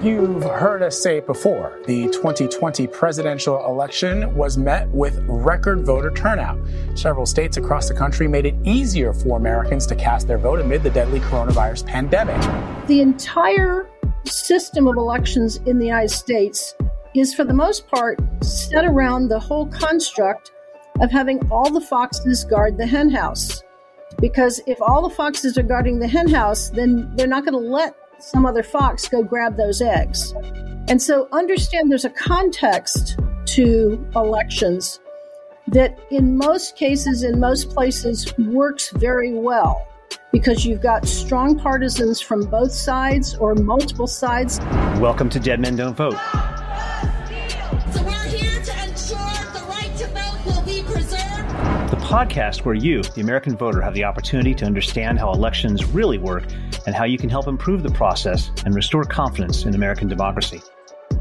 You've heard us say it before. The 2020 presidential election was met with record voter turnout. Several states across the country made it easier for Americans to cast their vote amid the deadly coronavirus pandemic. The entire system of elections in the United States is, for the most part, set around the whole construct of having all the foxes guard the henhouse. Because if all the foxes are guarding the henhouse, then they're not going to let some other fox go grab those eggs. And so understand there's a context to elections that in most cases, in most places, works very well because you've got strong partisans from both sides or multiple sides. Welcome to Dead Men Don't Vote. Podcast where you, the American voter, have the opportunity to understand how elections really work and how you can help improve the process and restore confidence in American democracy.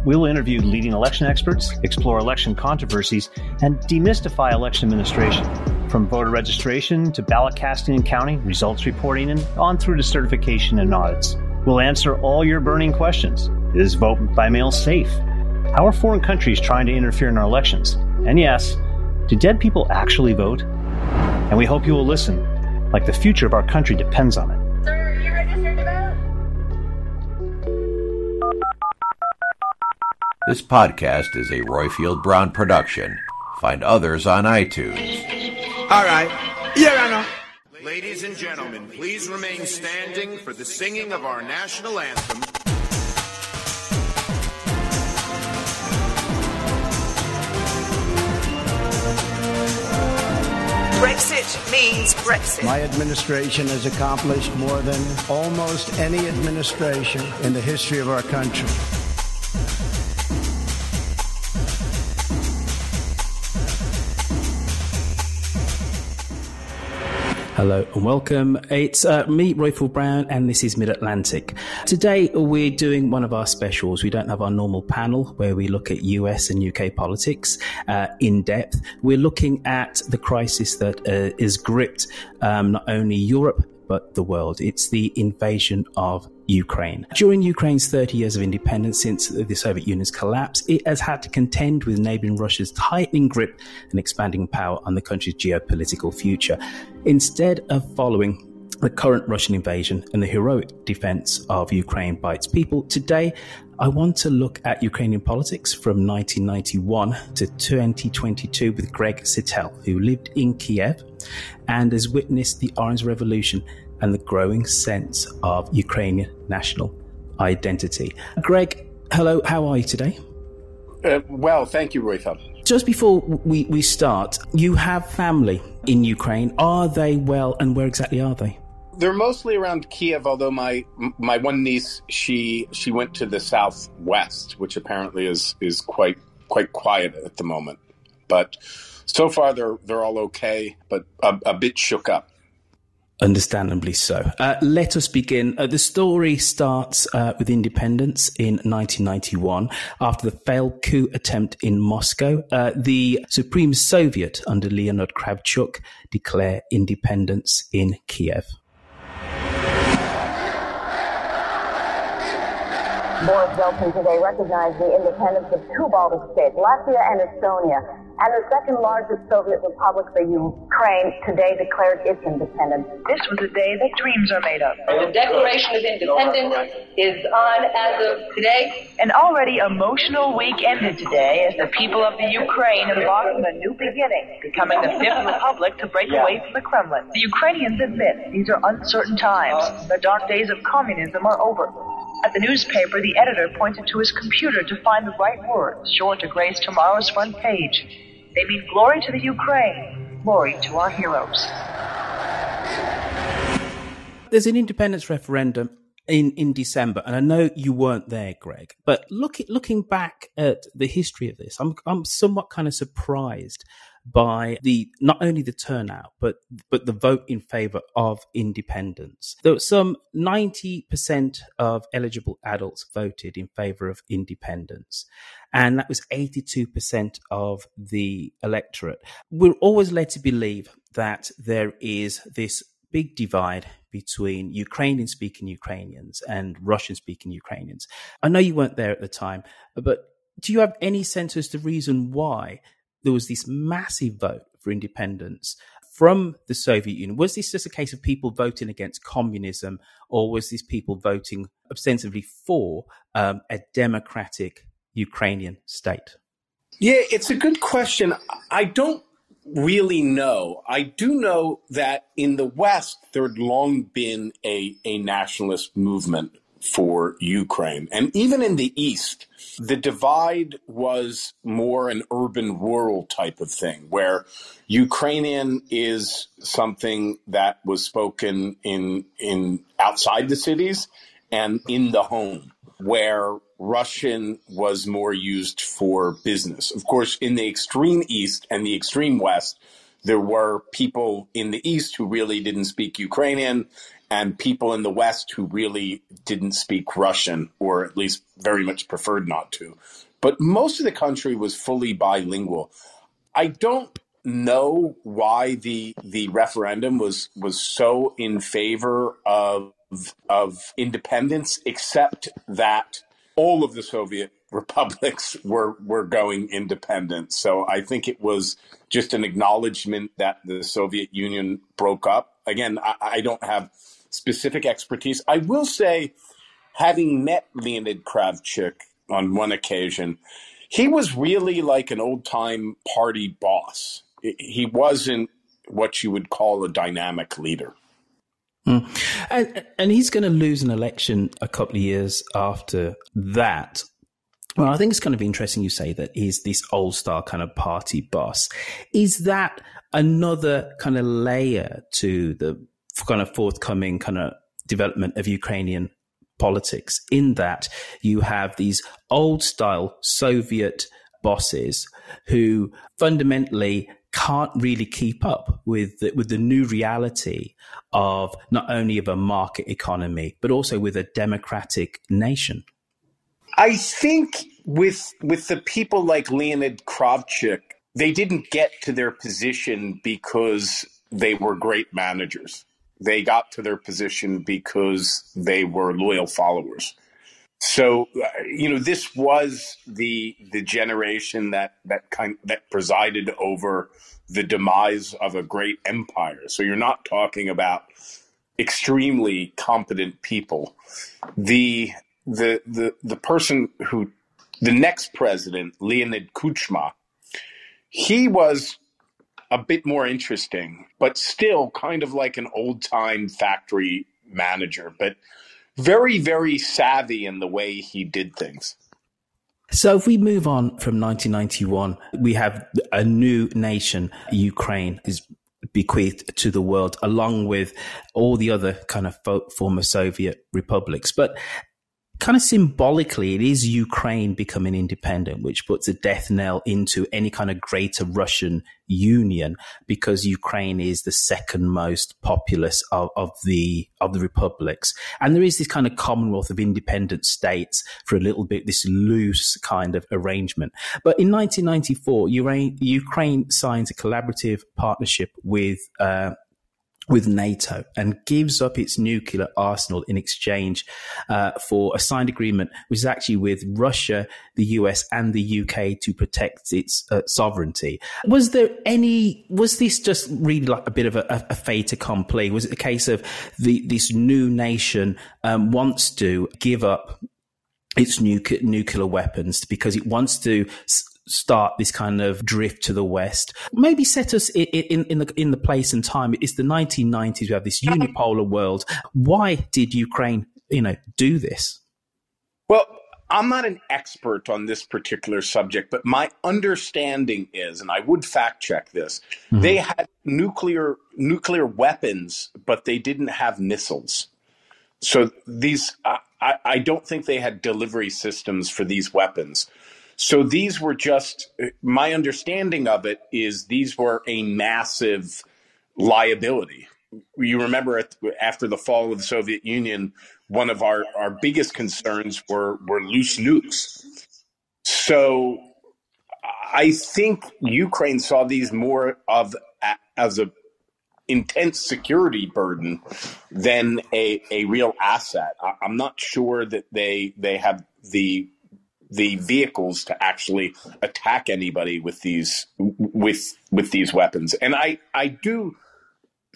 We'll interview leading election experts, explore election controversies, and demystify election administration. From voter registration to ballot casting and counting, results reporting, and on through to certification and audits. We'll answer all your burning questions. Is vote by mail safe? How are foreign countries trying to interfere in our elections? And yes, do dead people actually vote? And we hope you will listen, like the future of our country depends on it. Sir, are you registered to vote? This podcast is a Royfield Brown production. Find others on iTunes. All right. Here I know. Ladies and gentlemen, please remain standing for the singing of our national anthem. Brexit means Brexit. My administration has accomplished more than almost any administration in the history of our country. Hello and welcome. It's uh, me, Royfield Brown, and this is Mid Atlantic. Today we're doing one of our specials. We don't have our normal panel where we look at US and UK politics uh, in depth. We're looking at the crisis that uh, is gripped um, not only Europe but the world. It's the invasion of Ukraine. During Ukraine's 30 years of independence since the Soviet Union's collapse, it has had to contend with neighboring Russia's tightening grip and expanding power on the country's geopolitical future. Instead of following the current Russian invasion and the heroic defense of Ukraine by its people, today I want to look at Ukrainian politics from 1991 to 2022 with Greg Satell, who lived in Kiev and has witnessed the Orange Revolution and the growing sense of Ukrainian national identity. Greg, hello, how are you today? Uh, well, thank you, Royfield. Just before we, we start, you have family in Ukraine. Are they well and where exactly are they? They're mostly around Kiev, although my my one niece she she went to the southwest, which apparently is is quite quite quiet at the moment. But so far they're they're all okay, but a, a bit shook up. Understandably so. Uh, let us begin. Uh, the story starts uh, with independence in 1991 after the failed coup attempt in Moscow. Uh, the Supreme Soviet under Leonid Kravchuk declare independence in Kiev. Boris Yeltsin today recognized the independence of two Baltic states, Latvia and Estonia. And the second largest Soviet republic, the Ukraine, today declared its independence. This was a day that dreams are made of. The Declaration of Independence is on as of today. An already emotional week ended today as the people of the Ukraine embarked on a new beginning, becoming the fifth republic to break away from the Kremlin. The Ukrainians admit these are uncertain times. The dark days of communism are over. At the newspaper, the editor pointed to his computer to find the right words, sure to grace tomorrow's front page. They mean glory to the Ukraine, glory to our heroes. There's an independence referendum in, in December, and I know you weren't there, Greg. But look, looking back at the history of this, I'm I'm somewhat kind of surprised by the not only the turnout but but the vote in favor of independence. Were some 90% of eligible adults voted in favor of independence and that was 82% of the electorate. We're always led to believe that there is this big divide between Ukrainian speaking Ukrainians and Russian speaking Ukrainians. I know you weren't there at the time, but do you have any sense as to reason why there was this massive vote for independence from the Soviet Union. Was this just a case of people voting against communism, or was this people voting ostensibly for um, a democratic Ukrainian state? Yeah, it's a good question. I don't really know. I do know that in the West, there had long been a, a nationalist movement for Ukraine. And even in the East, the divide was more an urban rural type of thing where Ukrainian is something that was spoken in in outside the cities and in the home where Russian was more used for business. Of course, in the extreme east and the extreme west, there were people in the east who really didn't speak Ukrainian and people in the West who really didn't speak Russian, or at least very much preferred not to. But most of the country was fully bilingual. I don't know why the the referendum was was so in favor of of independence, except that all of the Soviet republics were were going independent. So I think it was just an acknowledgement that the Soviet Union broke up. Again, I, I don't have specific expertise. I will say, having met Leonid Kravchuk on one occasion, he was really like an old time party boss. He wasn't what you would call a dynamic leader. Mm. And, and he's going to lose an election a couple of years after that. Well, I think it's kind of interesting you say that he's this old style kind of party boss. Is that another kind of layer to the kind of forthcoming kind of development of Ukrainian politics in that you have these old style Soviet bosses who fundamentally can't really keep up with the, with the new reality of not only of a market economy but also with a democratic nation. I think with with the people like Leonid Kravchuk, they didn't get to their position because they were great managers they got to their position because they were loyal followers. So, uh, you know, this was the the generation that that kind that presided over the demise of a great empire. So you're not talking about extremely competent people. The the the the person who the next president, Leonid Kuchma, he was a bit more interesting, but still kind of like an old time factory manager, but very, very savvy in the way he did things. So if we move on from 1991, we have a new nation, Ukraine, is bequeathed to the world along with all the other kind of former Soviet republics. But kind of symbolically, it is Ukraine becoming independent, which puts a death knell into any kind of greater Russian union because Ukraine is the second most populous of, of the of the republics. And there is this kind of commonwealth of independent states for a little bit, this loose kind of arrangement. But in 1994, Ukraine, Ukraine signs a collaborative partnership with uh, with NATO and gives up its nuclear arsenal in exchange uh, for a signed agreement, which is actually with Russia, the US, and the UK to protect its uh, sovereignty. Was there any? Was this just really like a bit of a, a fait accompli? Was it the case of the this new nation um, wants to give up its nuclear nuclear weapons because it wants to start this kind of drift to the west. Maybe set us in, in, in, the in the place and time. It's the 1990s. We have this unipolar world. Why did Ukraine, you know, do this? Well, I'm not an expert on this particular subject, but my understanding is, and I would fact check this, mm-hmm. they had nuclear nuclear weapons, but they didn't have missiles. So these, I, I don't think they had delivery systems for these weapons. So these were just my understanding of it is these were a massive liability. You remember at, after the fall of the Soviet Union, one of our, our biggest concerns were, were loose nukes. So I think Ukraine saw these more of as a intense security burden than a, a real asset. I, I'm not sure that they they have the the vehicles to actually attack anybody with these with with these weapons. And I I do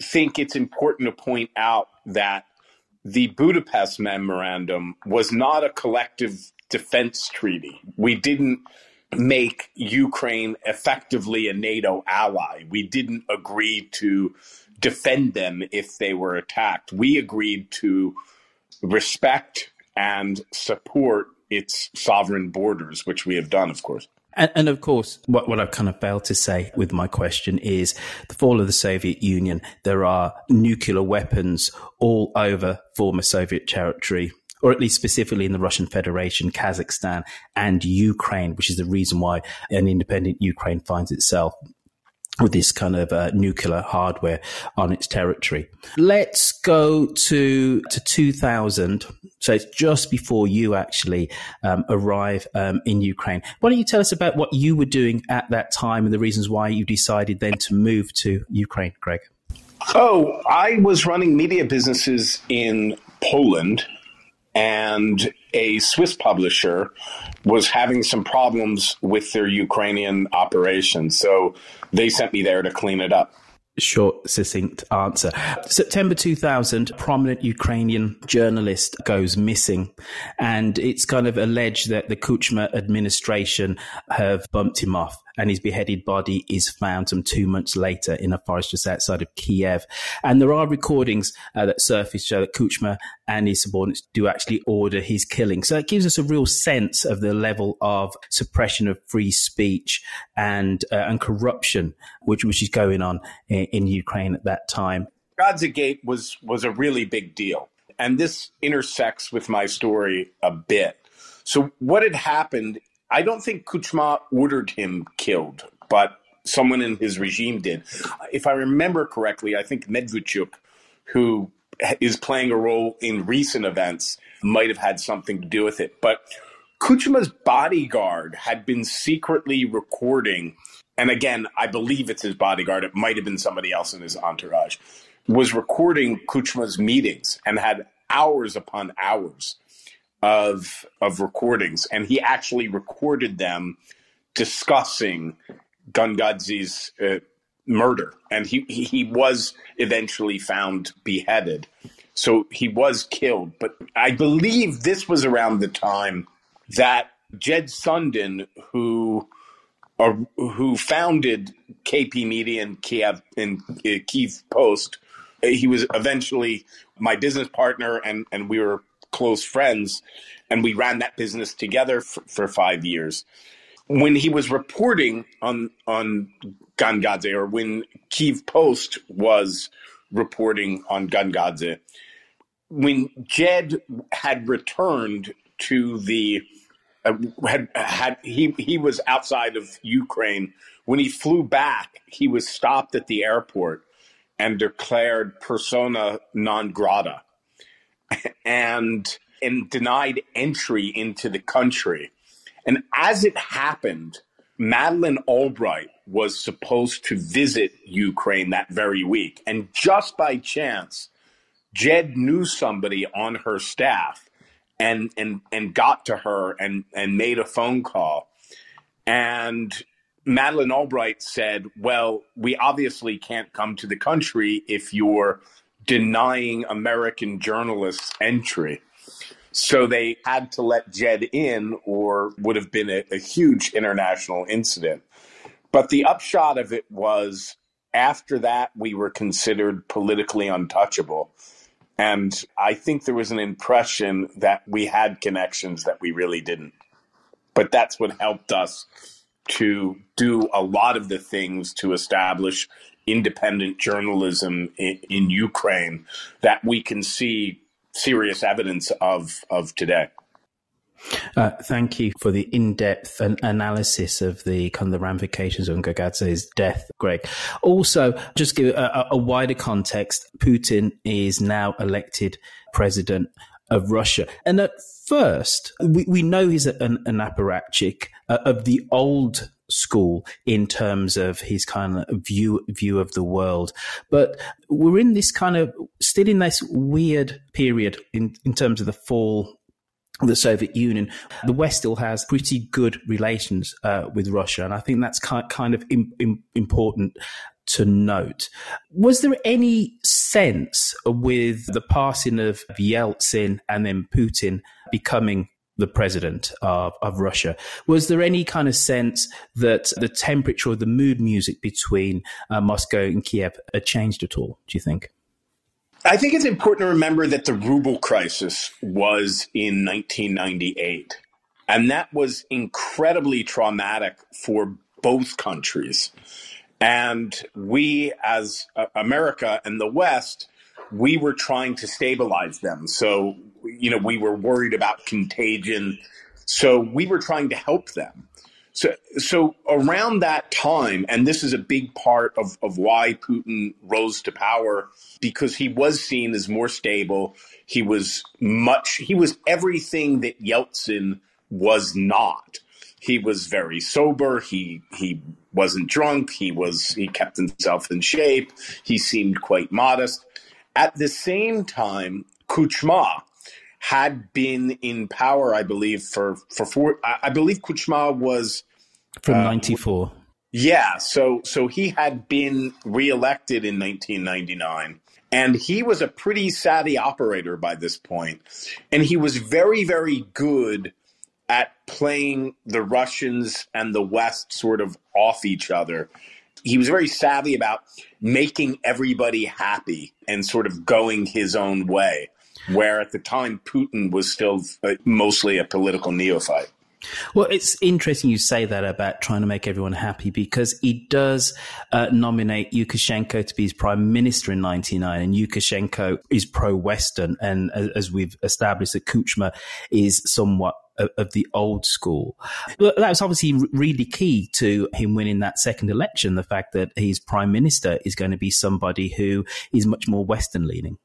think it's important to point out that the Budapest memorandum was not a collective defense treaty. We didn't make Ukraine effectively a NATO ally. We didn't agree to defend them if they were attacked. We agreed to respect and support its sovereign borders, which we have done, of course. And, and, of course, what, what I've kind of failed to say with my question is the fall of the Soviet Union. There are nuclear weapons all over former Soviet territory, or at least specifically in the Russian Federation, Kazakhstan, and Ukraine, which is the reason why an independent Ukraine finds itself with this kind of uh, nuclear hardware on its territory. Let's go to to 2000. So it's just before you actually um, arrive um, in Ukraine. Why don't you tell us about what you were doing at that time and the reasons why you decided then to move to Ukraine, Greg? Oh, I was running media businesses in Poland and a Swiss publisher was having some problems with their Ukrainian operations. So they sent me there to clean it up short, succinct answer. September 2000, prominent Ukrainian journalist goes missing. And it's kind of alleged that the Kuchma administration have bumped him off and his beheaded body is found some two months later in a forest just outside of Kiev. And there are recordings uh, that surface show that Kuchma and his subordinates do actually order his killing. So it gives us a real sense of the level of suppression of free speech and uh, and corruption which which is going on in, in Ukraine at that time. Gongadze was was a really big deal, and this intersects with my story a bit. So what had happened I don't think Kuchma ordered him killed, but someone in his regime did. If I remember correctly, I think Medvedchuk, who is playing a role in recent events, might have had something to do with it. But Kuchma's bodyguard had been secretly recording, and again, I believe it's his bodyguard, it might have been somebody else in his entourage, was recording Kuchma's meetings and had hours upon hours of of recordings, and he actually recorded them discussing Gongadze's uh, murder, and he, he he was eventually found beheaded. So he was killed, but I believe this was around the time that Jed Sunden, who uh, who founded KP Media in Kiev in uh, Kiev Post, uh, he was eventually my business partner, and and we were close friends, and we ran that business together for, for five years. When he was reporting on on Gongadze, or when Kiev Post was reporting on Gongadze, when Jed had returned to the uh, had had he he was outside of Ukraine when he flew back. He was stopped at the airport and declared persona non grata and and denied entry into the country. And as it happened, Madeleine Albright was supposed to visit Ukraine that very week. And just by chance, Jed knew somebody on her staff and and and got to her and and made a phone call. And Madeleine Albright said, Well, we obviously can't come to the country if you're denying American journalists entry. So they had to let Jed in, or would have been a, a huge international incident. But the upshot of it was after that, we were considered politically untouchable. And I think there was an impression that we had connections that we really didn't. But that's what helped us to do a lot of the things to establish independent journalism in, in Ukraine that we can see serious evidence of of today. Uh, thank you for the in-depth an- analysis of the kind of the ramifications of Gongadze's death, Greg. Also, just give a, a wider context. Putin is now elected president of Russia, and at first, we, we know he's an, an apparatchik uh, of the old school in terms of his kind of view view of the world. But we're in this kind of still in this weird period in, in terms of the fall of the Soviet Union. The West still has pretty good relations uh, with Russia, and I think that's kind kind of Im- Im- important to note. Was there any sense with the passing of Yeltsin and then Putin becoming the president of, of Russia. Was there any kind of sense that the temperature or the mood music between uh, Moscow and Kiev had changed at all, do you think? I think it's important to remember that the ruble crisis was in 1998. And that was incredibly traumatic for both countries. And we, as uh, America and the West, we were trying to stabilize them. So, you know, we were worried about contagion. So we were trying to help them. So, so around that time, and this is a big part of, of why Putin rose to power, because he was seen as more stable. He was much, he was everything that Yeltsin was not. He was very sober. He, he wasn't drunk. He was, he kept himself in shape. He seemed quite modest. At the same time, Kuchma had been in power, I believe, for for four. I believe Kuchma was from uh, '94. Yeah, so so he had been reelected in 1999. And he was a pretty savvy operator by this point. And he was very, very good at playing the Russians and the West sort of off each other he was very savvy about making everybody happy and sort of going his own way. Where at the time Putin was still uh, mostly a political neophyte. Well, it's interesting you say that about trying to make everyone happy because he does uh, nominate Yushchenko to be his prime minister in 99 and Yushchenko is pro-Western. And as, we've established that Kuchma is somewhat of, of the old school. But that was obviously really key to him winning that second election. The fact that his prime minister is going to be somebody who is much more Western leaning.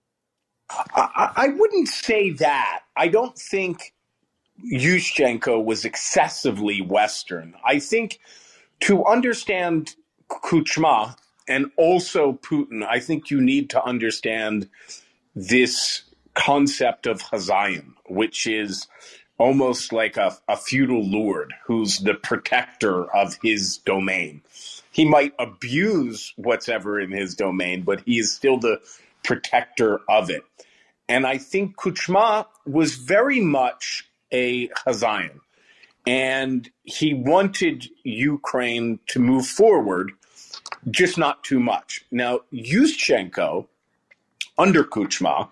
I, wouldn't say that. I don't think Yushchenko was excessively Western. I think to understand Kuchma and also Putin, I think you need to understand this concept of Khazayan, which is almost like a, a feudal lord who's the protector of his domain. He might abuse whatever in his domain, but he is still the protector of it. And I think Kuchma was very much a Khazayan. And he wanted Ukraine to move forward, just not too much. Now, Yushchenko, under Kuchma,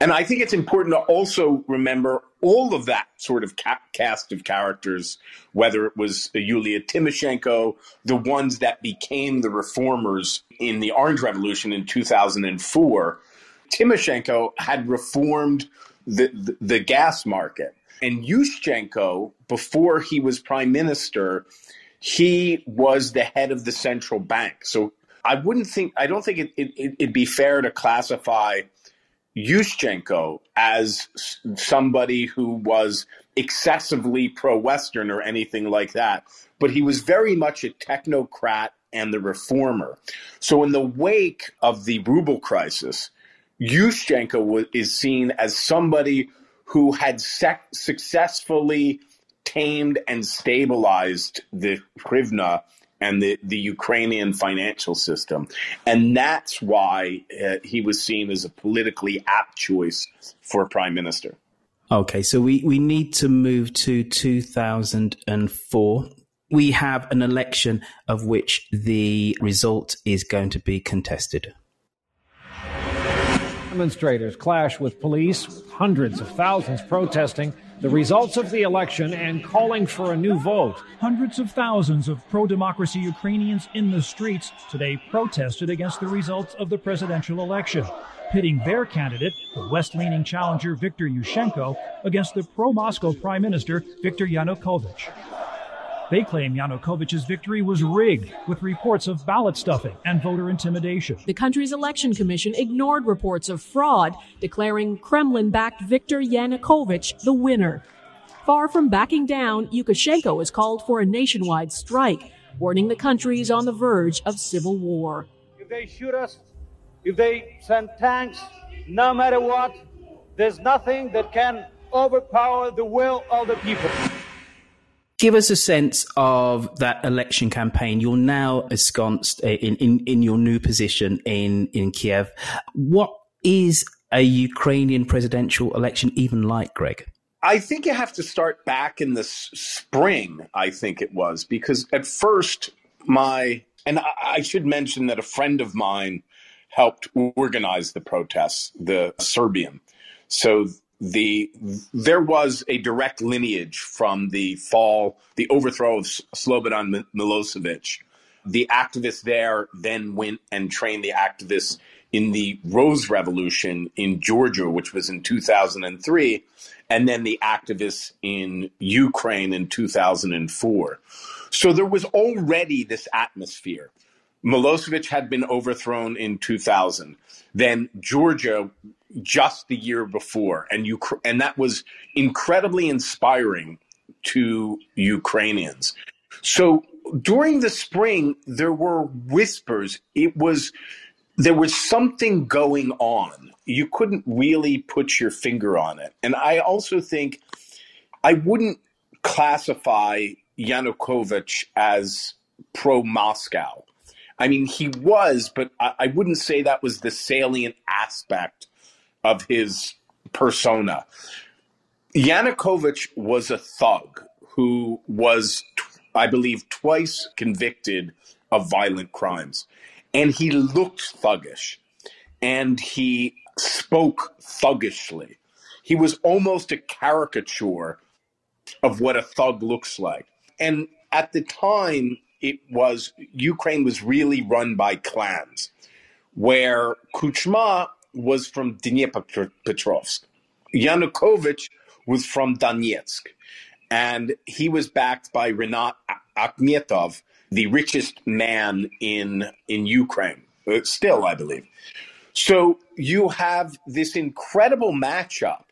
and I think it's important to also remember all of that sort of ca- cast of characters, whether it was Yulia Tymoshenko, the ones that became the reformers in the Orange Revolution in 2004, Tymoshenko had reformed the, the, the gas market. And Yushchenko, before he was prime minister, he was the head of the central bank. So I wouldn't think, I don't think it, it, it'd be fair to classify Yushchenko as somebody who was excessively pro Western or anything like that, but he was very much a technocrat and the reformer. So, in the wake of the ruble crisis, Yushchenko is seen as somebody who had sec- successfully tamed and stabilized the hryvnia and the, the Ukrainian financial system. And that's why uh, he was seen as a politically apt choice for prime minister. Okay, so we, we need to move to 2004. We have an election of which the result is going to be contested. Demonstrators clash with police, hundreds of thousands protesting the results of the election and calling for a new vote. Hundreds of thousands of pro democracy Ukrainians in the streets today protested against the results of the presidential election, pitting their candidate, the West leaning challenger Viktor Yushchenko, against the pro Moscow Prime Minister Viktor Yanukovych. They claim Yanukovych's victory was rigged with reports of ballot stuffing and voter intimidation. The country's election commission ignored reports of fraud, declaring Kremlin backed Viktor Yanukovych the winner. Far from backing down, Yushchenko has called for a nationwide strike, warning the country is on the verge of civil war. If they shoot us, if they send tanks, no matter what, there's nothing that can overpower the will of the people give us a sense of that election campaign. You're now ensconced uh, in, in, in your new position in, in Kiev. What is a Ukrainian presidential election even like, Greg? I think you have to start back in the spring, I think it was, because at first, my, and I should mention that a friend of mine helped organize the protests, the Serbian. So the there was a direct lineage from the fall, the overthrow of Slobodan Milosevic. The activists there then went and trained the activists in the Rose Revolution in Georgia, which was in 2003, and then the activists in Ukraine in 2004. So there was already this atmosphere. Milosevic had been overthrown in 2000. Then Georgia just the year before, and you and that was incredibly inspiring to Ukrainians. So during the spring, there were whispers. It was there was something going on. You couldn't really put your finger on it, and I also think I wouldn't classify Yanukovych as pro Moscow. I mean, he was, but I, I wouldn't say that was the salient aspect of his persona. Yanukovych was a thug who was, I believe, twice convicted of violent crimes. And he looked thuggish and he spoke thuggishly. He was almost a caricature of what a thug looks like. And at the time, it was Ukraine was really run by clans, where Kuchma was from Dnipropetrovsk. Yanukovych was from Donetsk, and he was backed by Rinat Akhmetov, the richest man in in Ukraine, uh, still, I believe. So you have this incredible matchup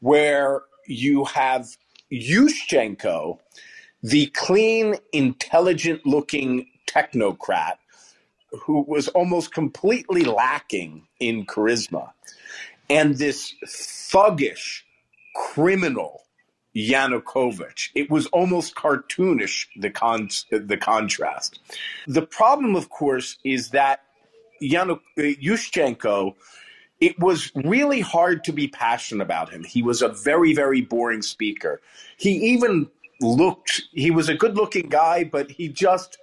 where you have Yushchenko, the clean, intelligent looking technocrat who was almost completely lacking in charisma, and this thuggish criminal Yanukovych. It was almost cartoonish the con- the contrast. The problem, of course, is that Yanuk- uh, Yushchenko. It was really hard to be passionate about him. He was a very, very boring speaker. He even looked. He was a good-looking guy, but he just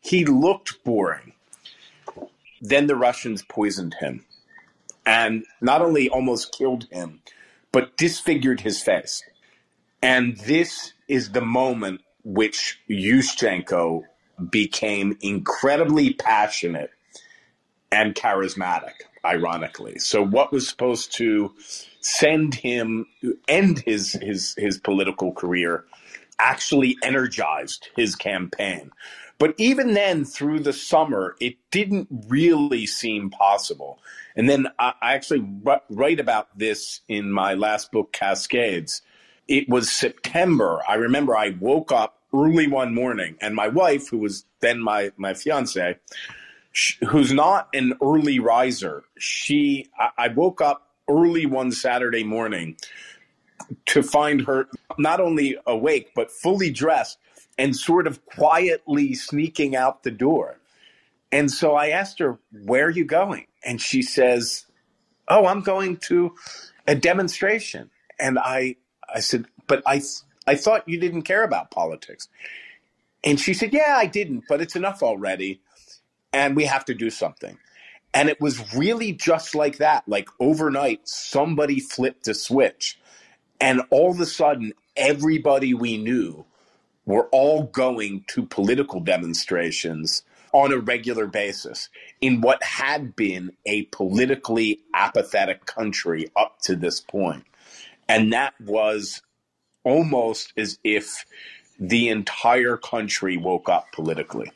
he looked boring. Then the Russians poisoned him and not only almost killed him, but disfigured his face. And this is the moment which Yushchenko became incredibly passionate and charismatic, ironically. So what was supposed to send him end his his his political career actually energized his campaign But even then, through the summer, it didn't really seem possible. And then I, I actually write about this in my last book, Cascades. It was September. I remember I woke up early one morning, and my wife, who was then my my fiance, who's not an early riser, she I, I woke up early one Saturday morning to find her not only awake but fully dressed and sort of quietly sneaking out the door. And so I asked her, Where are you going? And she says, Oh, I'm going to a demonstration. And I, I said, But I, I thought you didn't care about politics. And she said, Yeah, I didn't, but it's enough already. And we have to do something. And it was really just like that. Like overnight, somebody flipped a switch. And all of a sudden, everybody we knew were all going to political demonstrations on a regular basis in what had been a politically apathetic country up to this point. And that was almost as if the entire country woke up politically.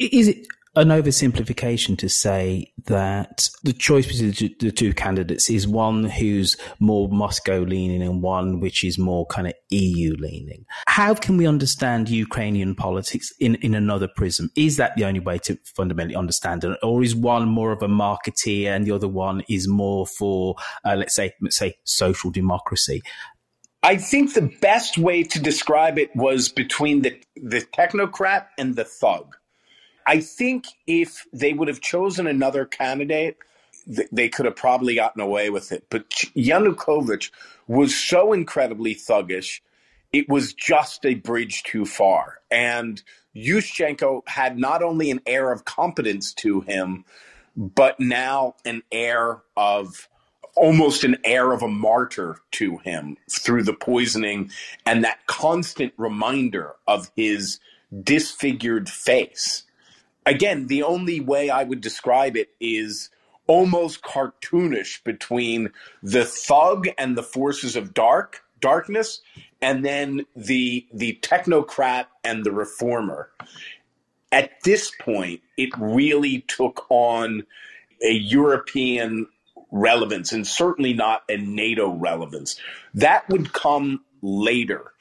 Is it an oversimplification to say that the choice between the two candidates is one who's more Moscow leaning and one which is more kind of EU leaning. How can we understand Ukrainian politics in, in another prism? Is that the only way to fundamentally understand it? Or is one more of a marketeer and the other one is more for, uh, let's say, let's say social democracy? I think the best way to describe it was between the, the technocrat and the thug. I think if they would have chosen another candidate, th- they could have probably gotten away with it. But Yanukovych was so incredibly thuggish, it was just a bridge too far. And Yushchenko had not only an air of competence to him, but now an air of almost an air of a martyr to him through the poisoning and that constant reminder of his disfigured face again, the only way I would describe it is almost cartoonish between the thug and the forces of dark darkness and then the the technocrat and the reformer. At this point it really took on a european relevance and certainly not a nato relevance. That would come later.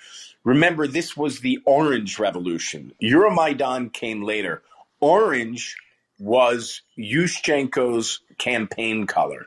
Remember this was the orange revolution. Euromaidan came later Orange was Yushchenko's campaign color.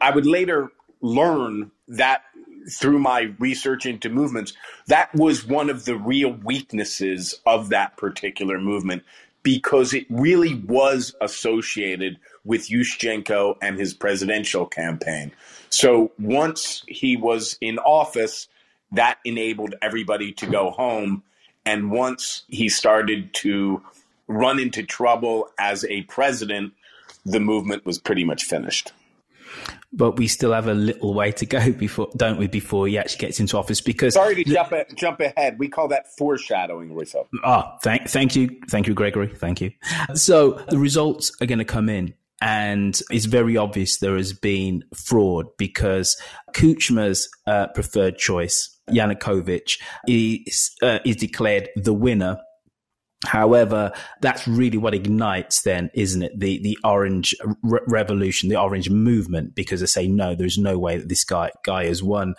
I would later learn that through my research into movements, that was one of the real weaknesses of that particular movement because it really was associated with Yushchenko and his presidential campaign. So once he was in office, that enabled everybody to go home. And once he started to run into trouble as a president, the movement was pretty much finished. But we still have a little way to go before, don't we, before he actually gets into office? Because sorry to jump a, jump ahead, we call that foreshadowing, Rousseau. Ah, thank thank you, thank you, Gregory, thank you. So the results are going to come in, and it's very obvious there has been fraud because Kuchma's uh, preferred choice, Yanukovych, is uh, is declared the winner However, that's really what ignites then, isn't it? The, the orange re- revolution, the orange movement, because they say, no, there's no way that this guy, guy has won.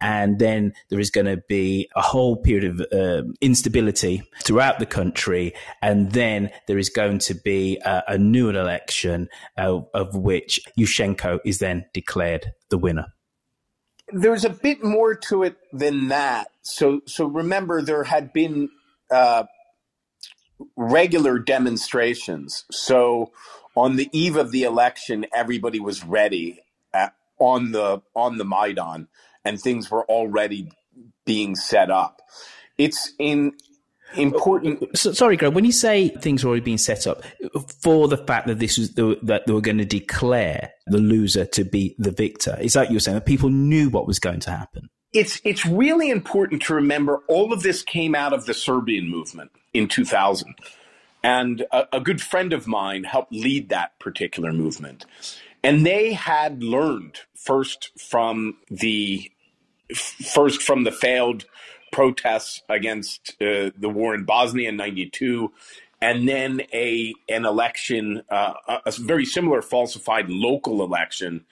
And then there is going to be a whole period of uh, instability throughout the country. And then there is going to be a, new election uh, of which Yushchenko is then declared the winner. There's a bit more to it than that. So, so remember, there had been, uh, regular demonstrations. So on the eve of the election, everybody was ready at, on the on the Maidan, and things were already being set up. It's in important. Uh, so, sorry, Greg. When you say things were already being set up for the fact that this was the, that they were going to declare the loser to be the victor, is that you're saying that people knew what was going to happen? It's it's really important to remember all of this came out of the Serbian movement in 2000. And a, a, good friend of mine helped lead that particular movement. And they had learned first from the first from the failed protests against uh, the war in Bosnia in 92 and then a an election, uh, a very similar falsified local election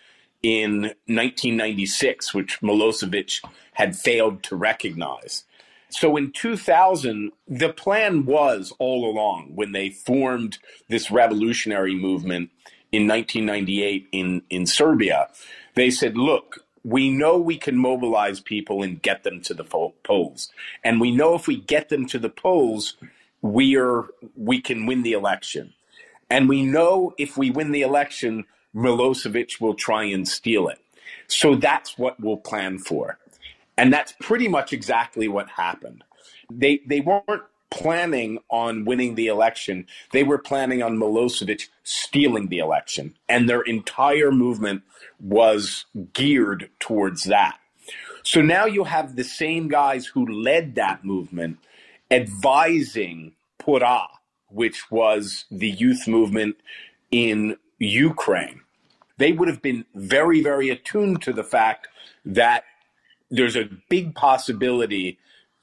in 1996, which Milosevic had failed to recognize. So in 2000, the plan was all along when they formed this revolutionary movement in 1998 in, in Serbia, they said, look, we know we can mobilize people and get them to the polls. And we know if we get them to the polls, we are we can win the election. And we know if we win the election, Milosevic will try and steal it. So that's what we'll plan for. And that's pretty much exactly what happened. They they weren't planning on winning the election. They were planning on Milosevic stealing the election. And their entire movement was geared towards that. So now you have the same guys who led that movement advising Pora, which was the youth movement in Ukraine. They would have been very, very attuned to the fact that there's a big possibility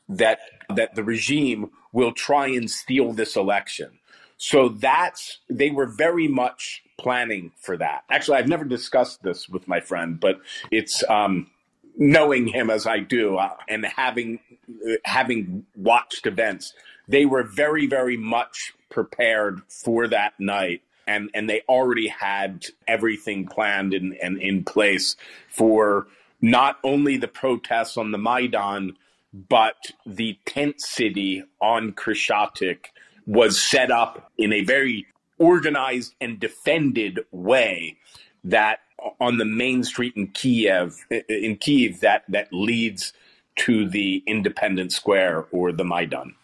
that that the regime will try and steal this election. So that's they were very much planning for that. Actually, I've never discussed this with my friend, but it's um, knowing him as I do uh, and having uh, having watched events, they were very very much prepared for that night and and they already had everything planned and, and in place for not only the protests on the Maidan but the tent city on Khreshchatyk was set up in a very organized and defended way that on the main street in Kiev in Kiev that that leads to the Independence Square or the Maidan.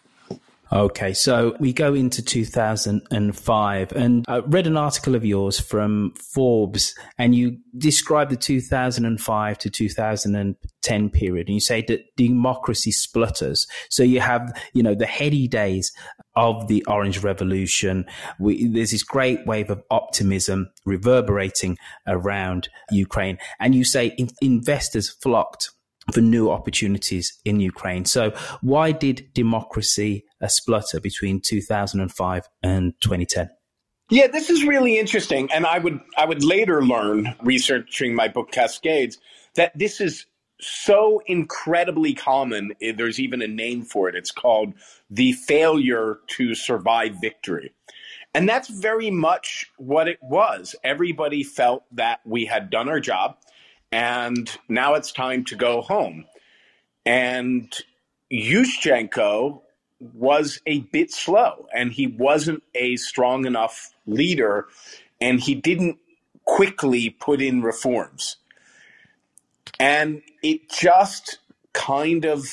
Okay, so we go into 2005 and I uh, read an article of yours from Forbes and you describe the 2005 to 2010 period and you say that democracy splutters. So you have, you know, the heady days of the Orange Revolution. We, there's this great wave of optimism reverberating around Ukraine and you say in- investors flocked for new opportunities in Ukraine. So why did democracy uh, splutter between 2005 and 2010? Yeah, this is really interesting, and I would I would later learn researching my book Cascades that this is so incredibly common. Eh, there's even a name for it. It's called the failure to survive victory. And that's very much what it was. Everybody felt that we had done our job and now it's time to go home. And Yushchenko was a bit slow and he wasn't a strong enough leader and he didn't quickly put in reforms. And it just kind of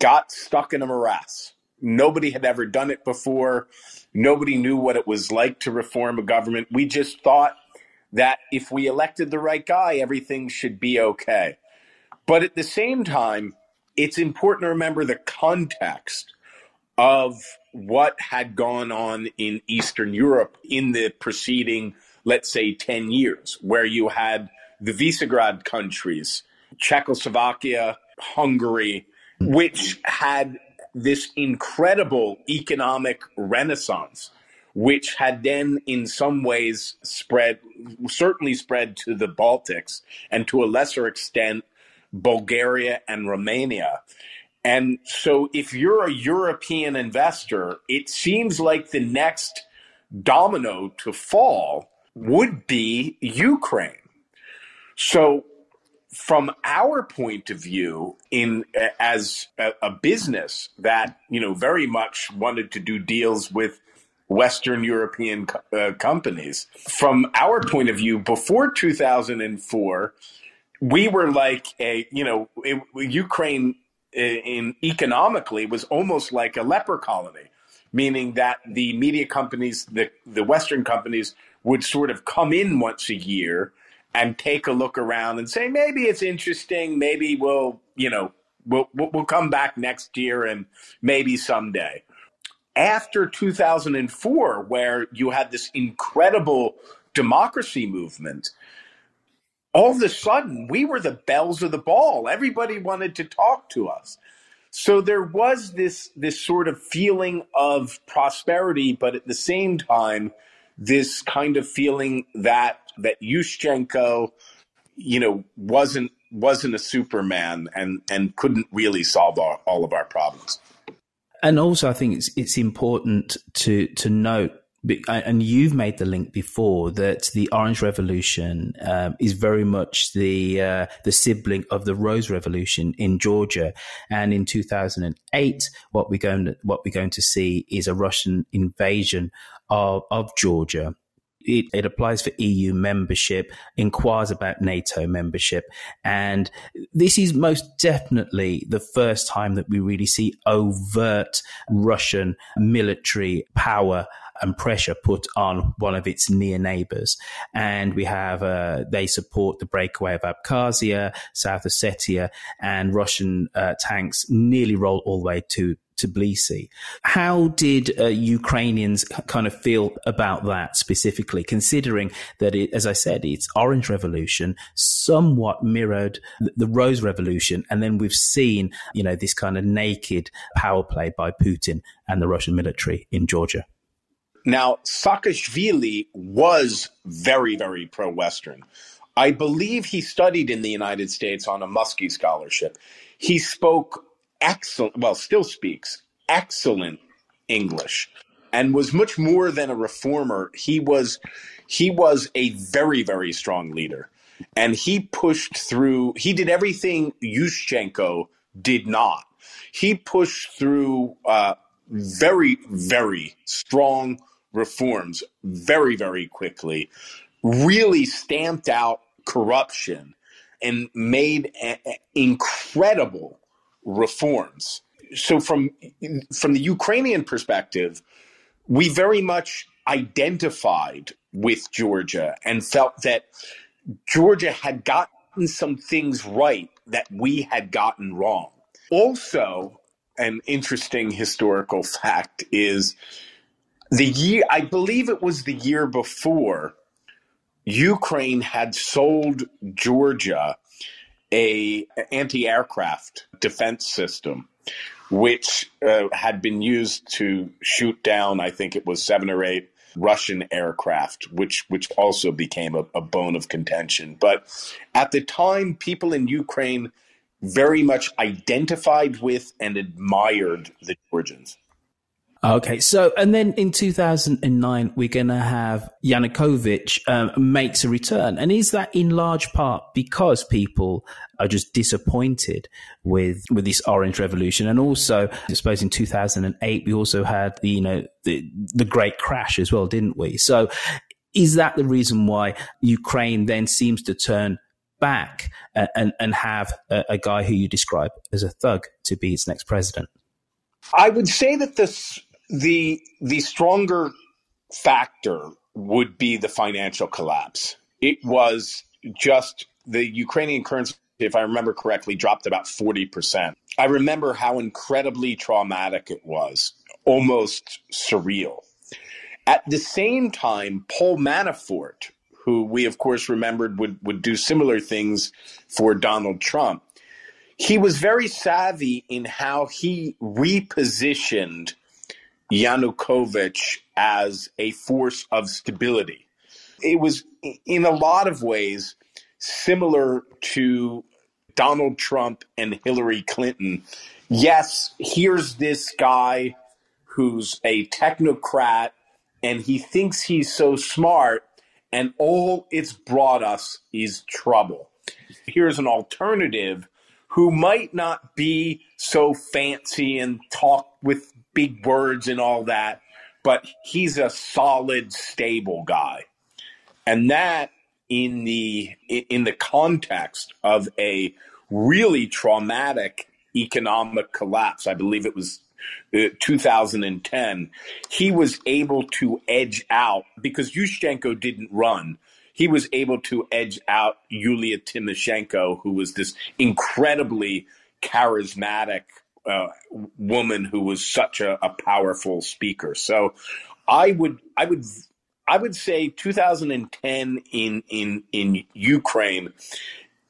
got stuck in a morass. Nobody had ever done it before. Nobody knew what it was like to reform a government. We just thought that if we elected the right guy, everything should be okay. But at the same time, it's important to remember the context of what had gone on in Eastern Europe in the preceding, let's say, 10 years, where you had the Visegrad countries, Czechoslovakia, Hungary, which had this incredible economic renaissance which had then in some ways spread, certainly spread to the Baltics and to a lesser extent, Bulgaria and Romania. And so if you're a European investor, it seems like the next domino to fall would be Ukraine. So from our point of view in as a, a, business that you know very much wanted to do deals with Western European uh, companies. From our point of view, before 2004, we were like a, you know, it, Ukraine in economically was almost like a leper colony, meaning that the media companies, the, the Western companies, would sort of come in once a year and take a look around and say, maybe it's interesting, maybe we'll, you know, we'll, we'll come back next year and maybe someday after 2004, where you had this incredible democracy movement, all of a sudden we were the bells of the ball. Everybody wanted to talk to us. So there was this this sort of feeling of prosperity, but at the same time, this kind of feeling that that Yushchenko, you know, wasn't wasn't a Superman and and couldn't really solve all, all of our problems. And also, I think it's it's important to to note and you've made the link before that the Orange Revolution um, is very much the uh, the sibling of the Rose Revolution in Georgia, and in 2008, what we're going to, what we're going to see is a Russian invasion of of Georgia. It, it, applies for EU membership, inquires about NATO membership. And this is most definitely the first time that we really see overt Russian military power and pressure put on one of its near neighbors. And we have, uh, they support the breakaway of Abkhazia, South Ossetia, and Russian uh, tanks nearly roll all the way to Tbilisi. How did uh, Ukrainians kind of feel about that specifically, considering that it, as I said, it's Orange Revolution, somewhat mirrored the Rose Revolution, and then we've seen, you know, this kind of naked power play by Putin and the Russian military in Georgia. Now, Saakashvili was very, very pro Western. I believe he studied in the United States on a Muskie scholarship. He spoke excellent, well, still speaks excellent English and was much more than a reformer. He was he was a very very strong leader, and he pushed through. He did everything Yushchenko did not. He pushed through uh, very very strong reforms very, very quickly, really stamped out corruption and made a- a- incredible reforms. So from from the Ukrainian perspective, we very much identified with Georgia and felt that Georgia had gotten some things right that we had gotten wrong. Also, an interesting historical fact is the year I believe it was the year before Ukraine had sold Georgia a anti-aircraft defense system which uh, had been used to shoot down I think it was 7 or 8 Russian aircraft which which also became a, a bone of contention. But at the time people in Ukraine very much identified with and admired the Georgians Okay, so and then in 2009 we're going to have Yanukovych um, makes a return, and is that in large part because people are just disappointed with with this Orange Revolution, and also I suppose in 2008 we also had the you know the the Great Crash as well, didn't we? So is that the reason why Ukraine then seems to turn back and and, have a, a guy who you describe as a thug to be its next president? I would say that this the the stronger factor would be the financial collapse. It was just the Ukrainian currency, if I remember correctly, dropped about 40%. I remember how incredibly traumatic it was, almost surreal. At the same time, Paul Manafort, who we of course remembered would, would do similar things for Donald Trump, he was very savvy in how he repositioned Yanukovych as a force of stability. It was, in a lot of ways, similar to Donald Trump and Hillary Clinton. Yes, here's this guy who's a technocrat and he thinks he's so smart, and all it's brought us is trouble. Here's an alternative who might not be so fancy and talk with big words and all that, but he's a solid, stable guy. And that in the in the context of a really traumatic economic collapse, I believe it was uh, 2010, he was able to edge out because Yushchenko didn't run. He was able to edge out Yulia Tymoshenko, who was this incredibly charismatic woman who was such a, a powerful speaker. So I would I would I would say 2010 in in in Ukraine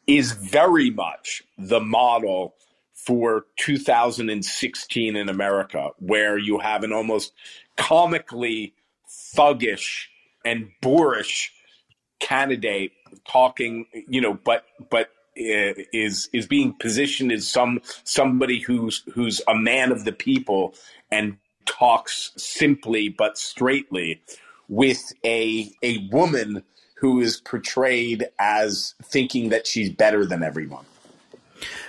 is very much the model for 2016 in America, where you have an almost comically thuggish and boorish candidate talking, you know, but but Uh, is is being positioned as some somebody who's who's a man of the people and talks simply but straightly with a a woman who is portrayed as thinking that she's better than everyone.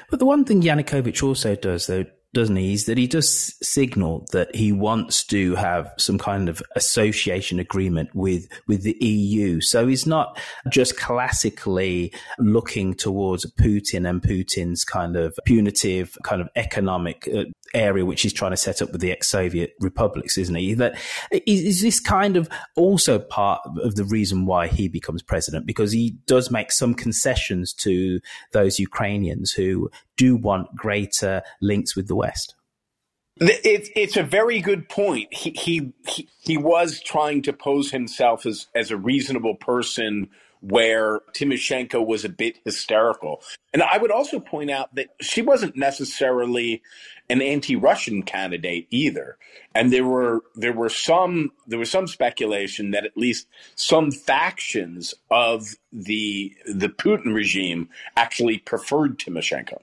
But the one thing Yanukovych also does, though, doesn't he, is that he does signal that he wants to have some kind of association agreement with, with the EU. So he's not just classically looking towards Putin and Putin's kind of punitive kind of economic uh, area which he's trying to set up with the ex-Soviet republics, isn't he? That is this kind of also part of the reason why he becomes president because he does make some concessions to those Ukrainians who do want greater links with the West. It, it's a very good point. He, he, he he was trying to pose himself as as a reasonable person where Tymoshenko was a bit hysterical. And I would also point out that she wasn't necessarily an anti-Russian candidate either. And there were there were some there was some speculation that at least some factions of the the Putin regime actually preferred Tymoshenko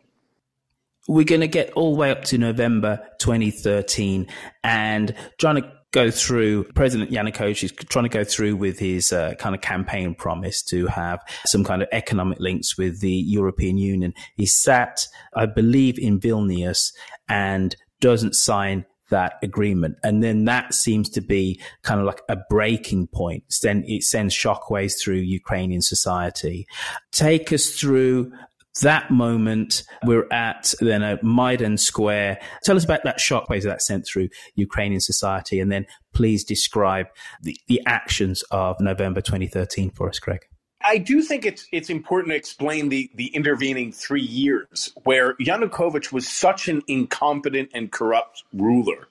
we're going to get all the way up to November 2013 and trying to go through President Yanukovych is trying to go through with his uh, kind of campaign promise to have some kind of economic links with the European Union. He sat, I believe, in Vilnius and doesn't sign that agreement. And then that seems to be kind of like a breaking point. Then it sends shockwaves through Ukrainian society. Take us through that moment, we're at then a Maidan Square. Tell us about that shockwave that sent through Ukrainian society, and then please describe the, the actions of November 2013 for us, Greg. I do think it's it's important to explain the the intervening three years where Yanukovych was such an incompetent and corrupt ruler.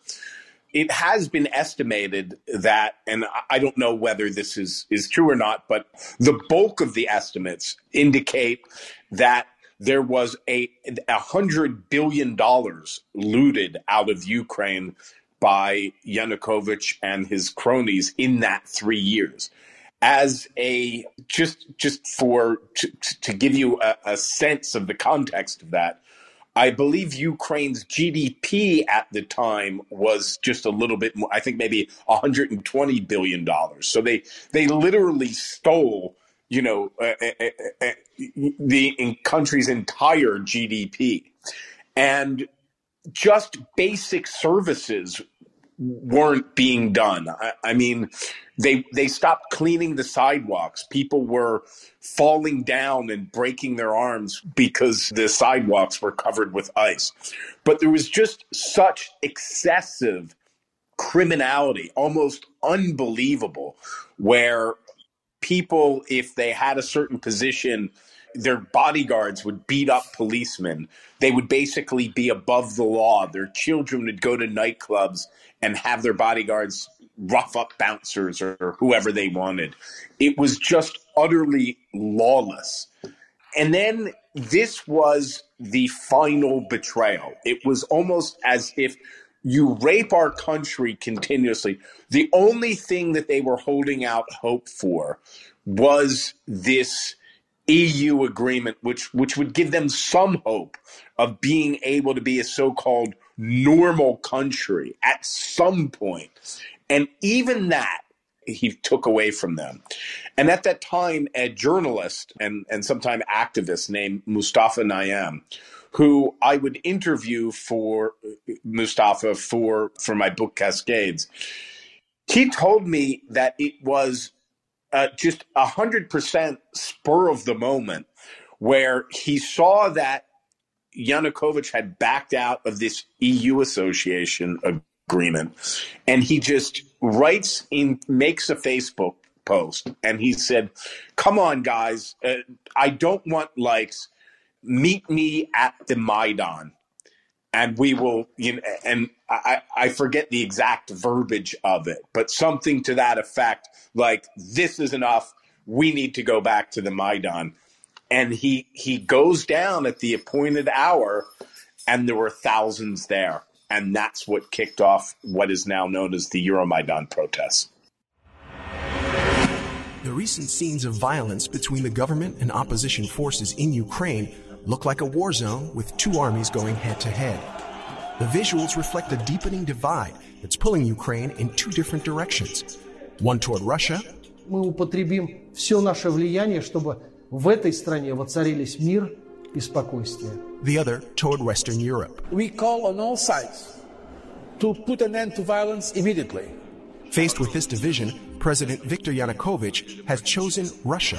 It has been estimated that, and I don't know whether this is is true or not, but the bulk of the estimates indicate that there was a hundred billion dollars looted out of Ukraine by Yanukovych and his cronies in that three years. As a just just for to, to give you a, a sense of the context of that, I believe Ukraine's GDP at the time was just a little bit more. I think maybe 120 billion dollars. So they they literally stole you know, uh, uh, uh, uh the country's entire GDP. And just basic services weren't being done. I, I, mean, they they stopped cleaning the sidewalks. People were falling down and breaking their arms because the sidewalks were covered with ice. But there was just such excessive criminality, almost unbelievable, where people, if they had a certain position, their bodyguards would beat up policemen. They would basically be above the law. Their children would go to nightclubs and have their bodyguards rough up bouncers or whoever they wanted. It was just utterly lawless. And then this was the final betrayal. It was almost as if you rape our country continuously. The only thing that they were holding out hope for was this EU agreement, which which would give them some hope of being able to be a so-called normal country at some point. And even that he took away from them. And at that time, a journalist and, and sometime activist named Mustafa Nayyem who I would interview for Mustafa for for my book Cascades. He told me that it was uh, just a hundred percent spur of the moment, where he saw that Yanukovych had backed out of this EU association agreement, and he just writes in makes a Facebook post, and he said, "Come on, guys, uh, I don't want likes." Meet me at the Maidan. and we will, you know, and I, I forget the exact verbiage of it, but something to that effect, like this is enough. We need to go back to the Maidan, and he he goes down at the appointed hour, and there were thousands there, and that's what kicked off what is now known as the Euromaidan protests. The recent scenes of violence between the government and opposition forces in Ukraine look like a war zone with two armies going head to head. The visuals reflect a deepening divide that's pulling Ukraine in two different directions. One toward Russia. Мы употребим все наше влияние, чтобы в этой стране воцарились мир и спокойствие. The other toward Western Europe. We call on all sides to put an end to violence immediately. Faced with this division, President Viktor Yanukovych has chosen Russia.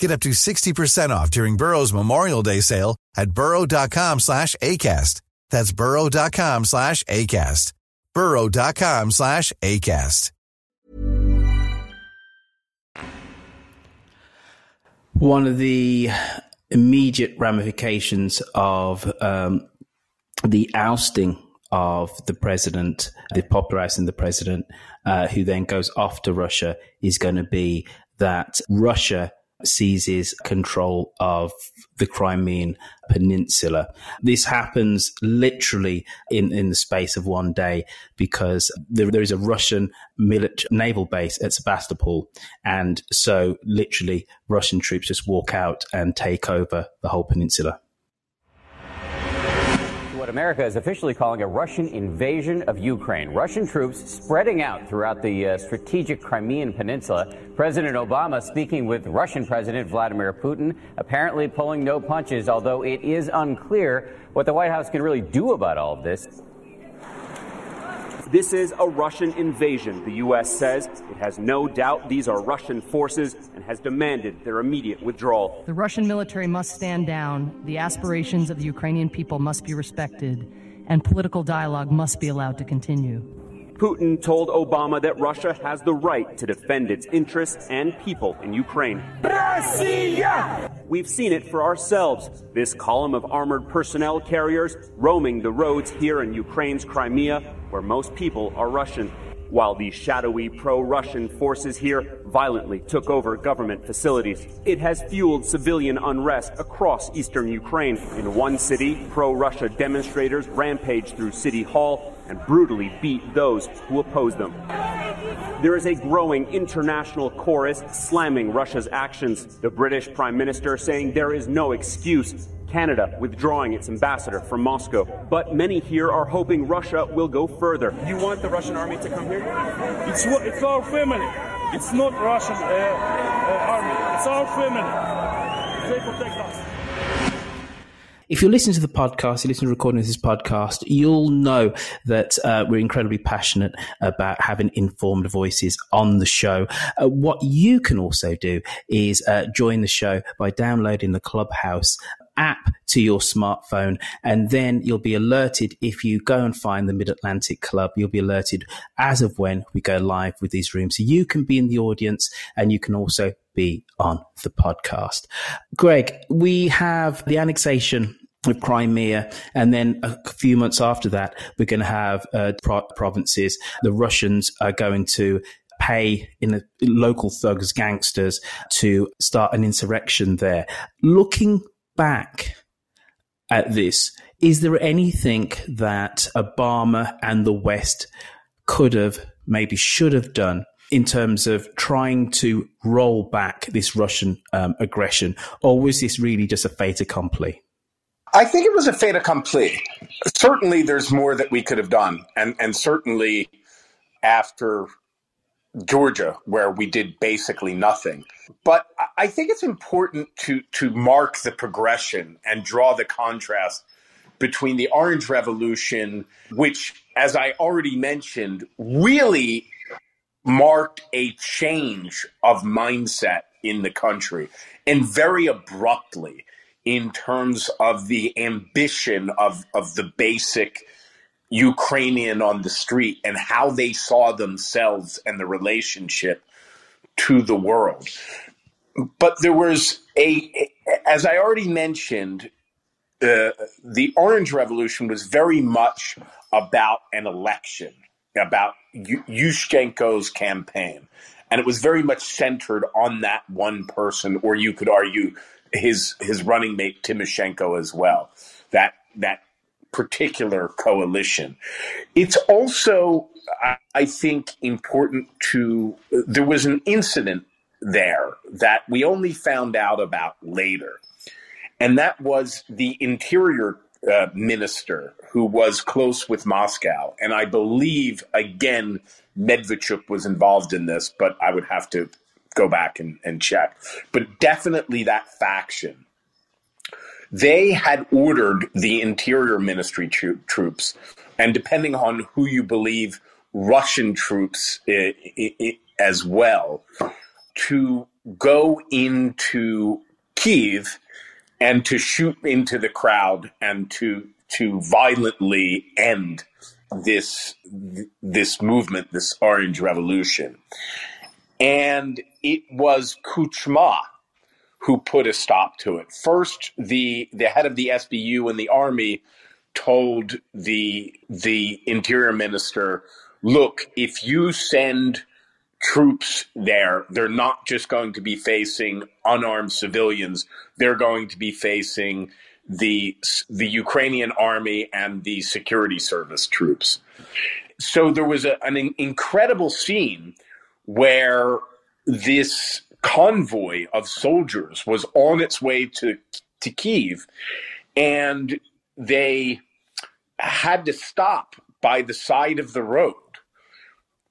Get up to 60% off during Burrow's Memorial Day sale at burrow.com slash ACAST. That's burrow.com slash ACAST. burrow.com slash ACAST. One of the immediate ramifications of um, the ousting of the president, the popularizing the president, uh, who then goes off to Russia, is going to be that Russia seizes control of the Crimean Peninsula. This happens literally in, in the space of one day because there, there is a Russian military naval base at Sebastopol. And so literally Russian troops just walk out and take over the whole peninsula what America is officially calling a Russian invasion of Ukraine. Russian troops spreading out throughout the uh, strategic Crimean Peninsula. President Obama speaking with Russian President Vladimir Putin, apparently pulling no punches, although it is unclear what the White House can really do about all of this. This is a Russian invasion, the U.S. says. It has no doubt these are Russian forces and has demanded their immediate withdrawal. The Russian military must stand down, the aspirations of the Ukrainian people must be respected, and political dialogue must be allowed to continue. Putin told Obama that Russia has the right to defend its interests and people in Ukraine. Russia! We've seen it for ourselves. This column of armored personnel carriers roaming the roads here in Ukraine's Crimea, where most people are Russian while the shadowy pro-Russian forces here violently took over government facilities. It has fueled civilian unrest across eastern Ukraine. In one city, pro-Russia demonstrators rampaged through City Hall and brutally beat those who oppose them. There is a growing international chorus slamming Russia's actions. The British Prime Minister saying there is no excuse Canada withdrawing its ambassador from Moscow. But many here are hoping Russia will go further. You want the Russian army to come here? It's, it's our family. It's not Russian uh, uh, army. It's our family. They protect us. If you listen to the podcast, you listen to recording of this podcast, you'll know that uh, we're incredibly passionate about having informed voices on the show. Uh, what you can also do is uh, join the show by downloading the Clubhouse app to your smartphone. And then you'll be alerted if you go and find the Mid Atlantic Club. You'll be alerted as of when we go live with these rooms. So you can be in the audience and you can also be on the podcast. Greg, we have the annexation of Crimea. And then a few months after that, we're going to have uh, pro- provinces. The Russians are going to pay in the local thugs, gangsters to start an insurrection there. Looking back at this, is there anything that Obama and the West could have, maybe should have done in terms of trying to roll back this Russian um, aggression? Or was this really just a fait accompli? I think it was a fait accompli. Certainly, there's more that we could have done, and and certainly after Georgia, where we did basically nothing. But I think it's important to to mark the progression and draw the contrast between the Orange Revolution, which, as I already mentioned, really marked a change of mindset in the country and very abruptly in terms of the ambition of, of the basic Ukrainian on the street and how they saw themselves and the relationship to the world. But there was a, as I already mentioned, uh, the Orange Revolution was very much about an election, about Yushchenko's campaign. And it was very much centered on that one person, or you could argue his his running mate Tymoshenko as well. That that particular coalition. It's also, I think, important to. There was an incident there that we only found out about later, and that was the interior uh, minister who was close with Moscow, and I believe again Medvedchuk was involved in this, but I would have to go back and, and check. But definitely that faction. They had ordered the interior ministry tro- troops, and depending on who you believe, Russian troops I- I- as well, to go into Kiev and to shoot into the crowd and to to violently end this this movement, this Orange Revolution. And it was Kuchma who put a stop to it. First, the the head of the SBU and the army told the the interior minister, "Look, if you send troops there, they're not just going to be facing unarmed civilians; they're going to be facing the the Ukrainian army and the security service troops." So there was a, an incredible scene where this convoy of soldiers was on its way to to Kiev, and they had to stop by the side of the road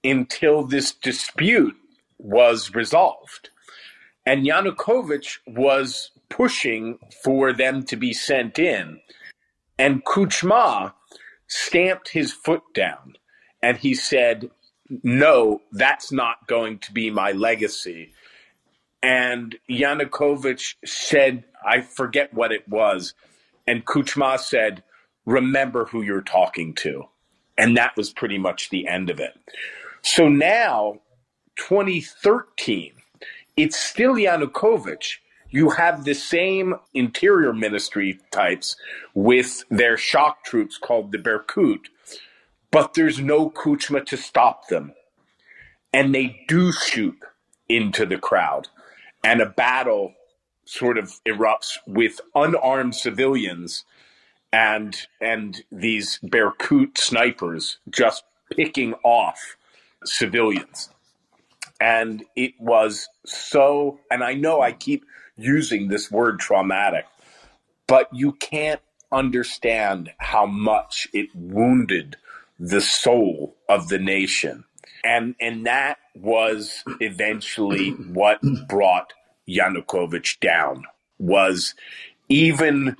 until this dispute was resolved. And Yanukovych was pushing for them to be sent in. And Kuchma stamped his foot down and he said, no, that's not going to be my legacy. And Yanukovych said, I forget what it was. And Kuchma said, remember who you're talking to. And that was pretty much the end of it. So now, 2013, it's still Yanukovych. You have the same interior ministry types with their shock troops called the Berkut but there's no Kuchma to stop them. And they do shoot into the crowd. And a battle sort of erupts with unarmed civilians and and these Berkut snipers just picking off civilians. And it was so and I know I keep using this word traumatic, but you can't understand how much it wounded the soul of the nation. And, and that was eventually what brought Yanukovych down was even,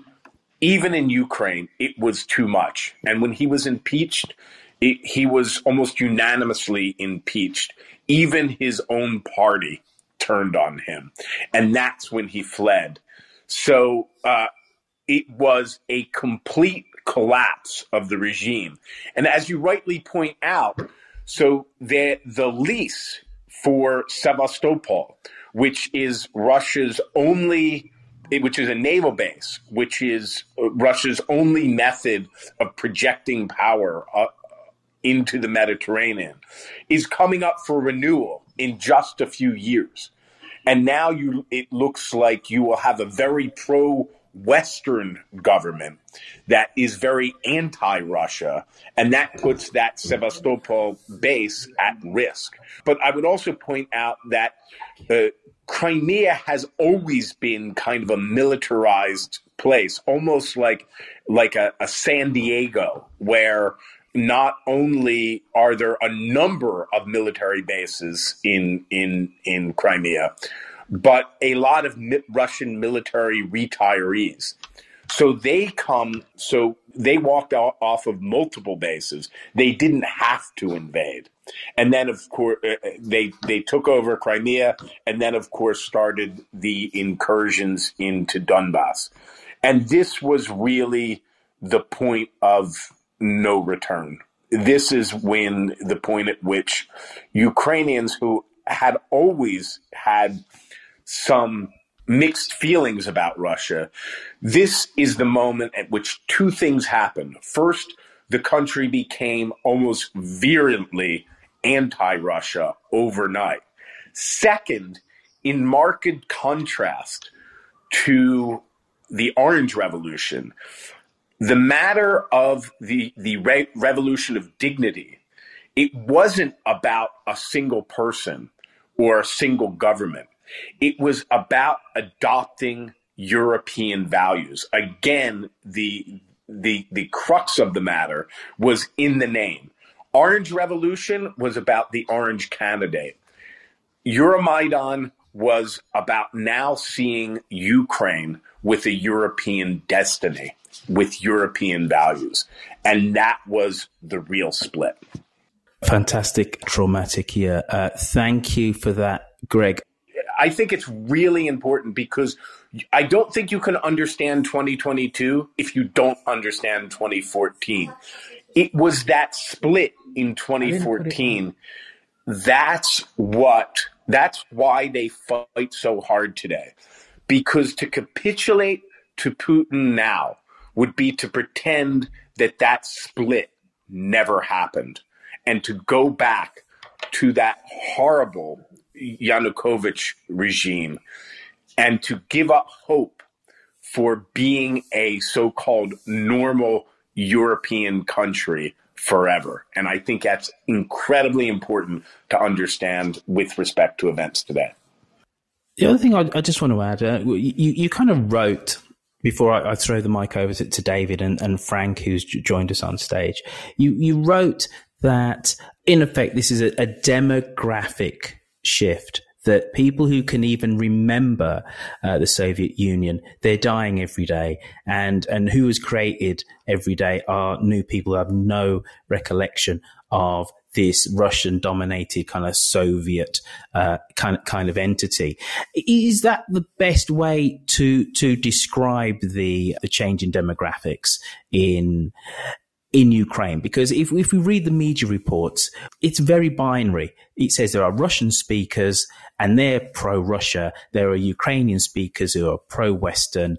even in Ukraine, it was too much. And when he was impeached, it, he was almost unanimously impeached. Even his own party turned on him. And that's when he fled. So, uh, it was a complete collapse of the regime. And as you rightly point out, so the the lease for Sevastopol, which is Russia's only which is a naval base, which is Russia's only method of projecting power uh, into the Mediterranean, is coming up for renewal in just a few years. And now you, it looks like you will have a very pro Western government that is very anti Russia, and that puts that Sevastopol base at risk. But I would also point out that uh, Crimea has always been kind of a militarized place, almost like like a, a San Diego, where not only are there a number of military bases in in in Crimea, but a lot of Russian military retirees. So they come, so they walked off of multiple bases. They didn't have to invade. And then, of course, uh, uh, they, they took over Crimea and then, of course, started the incursions into Donbass. And this was really the point of no return. This is when the point at which Ukrainians who had always had some mixed feelings about Russia, this is the moment at which two things happened. First, the country became almost virulently anti Russia overnight. Second, in marked contrast to the Orange Revolution, the matter of the, the re- revolution of dignity, it wasn't about a single person or a single government. It was about adopting European values. Again, the the the crux of the matter was in the name. Orange Revolution was about the orange candidate. Euromaidan was about now seeing Ukraine with a European destiny, with European values. And that was the real split. Fantastic, traumatic year. Uh, thank you for that, Greg. I think it's really important because I don't think you can understand 2022 if you don't understand 2014. It was that split in 2014. That's what, that's why they fight so hard today. Because to capitulate to Putin now would be to pretend that that split never happened and to go back to that horrible Yanukovych regime and to give up hope for being a so called normal European country forever. And I think that's incredibly important to understand with respect to events today. The other thing I, I just want to add, uh, you, you kind of wrote before I, I, throw the mic over to, to David and, and, Frank, who's joined us on stage, you, you wrote that in effect, this is a, a demographic shift that people who can even remember uh, the Soviet Union, they're dying every day, and and who is created every day are new people who have no recollection of this Russian-dominated kind of Soviet uh, kind kind of entity. Is that the best way to to describe the the change in demographics in in Ukraine. Because if, if we read the media reports, it's very binary. It says there are Russian speakers and they're pro Russia. There are Ukrainian speakers who are pro Western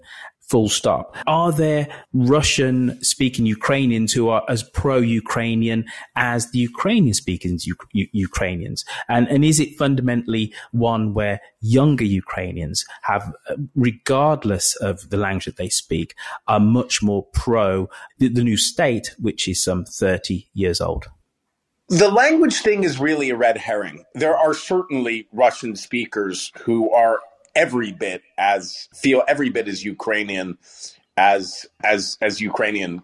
full stop. Are there Russian speaking Ukrainians who are as pro Ukrainian as the Ukrainian speaking U- Ukrainians? And, and is it fundamentally one where younger Ukrainians have, uh, regardless of the language that they speak, are much more pro the, the new state, which is some 30 years old? The language thing is really a red herring. There are certainly Russian speakers who are every bit as feel every bit as Ukrainian as as as Ukrainian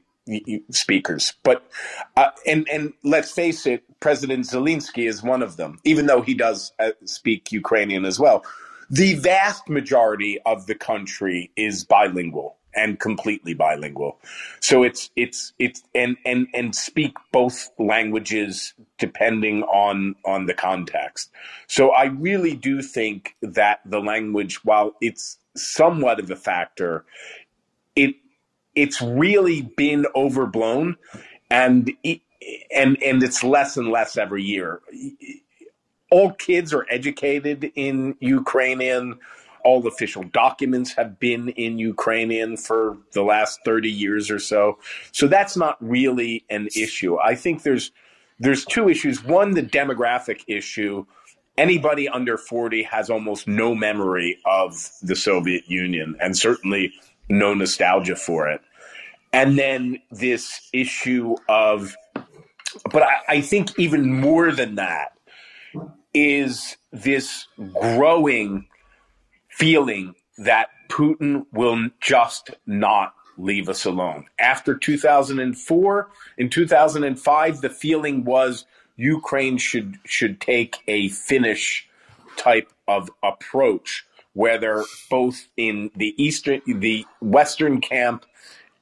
speakers. But uh, and and let's face it, President Zelensky is one of them, even though he does uh, speak Ukrainian as well. The vast majority of the country is bilingual and completely bilingual. So it's it's it's and and and speak both languages depending on on the context. So I really do think that the language, while it's somewhat of a factor, it it's really been overblown, and it, and and it's less and less every year. All kids are educated in Ukrainian. All official documents have been in Ukrainian for the last 30 years or so. So that's not really an issue. I think there's there's two issues. One, the demographic issue. Anybody under 40 has almost no memory of the Soviet Union and certainly no nostalgia for it. And then this issue of, but I, I think even more than that is this growing feeling that Putin will just not leave us alone. After 2004, in 2005, the feeling was Ukraine should should take a Finnish type of approach, whether both in the eastern, the western camp,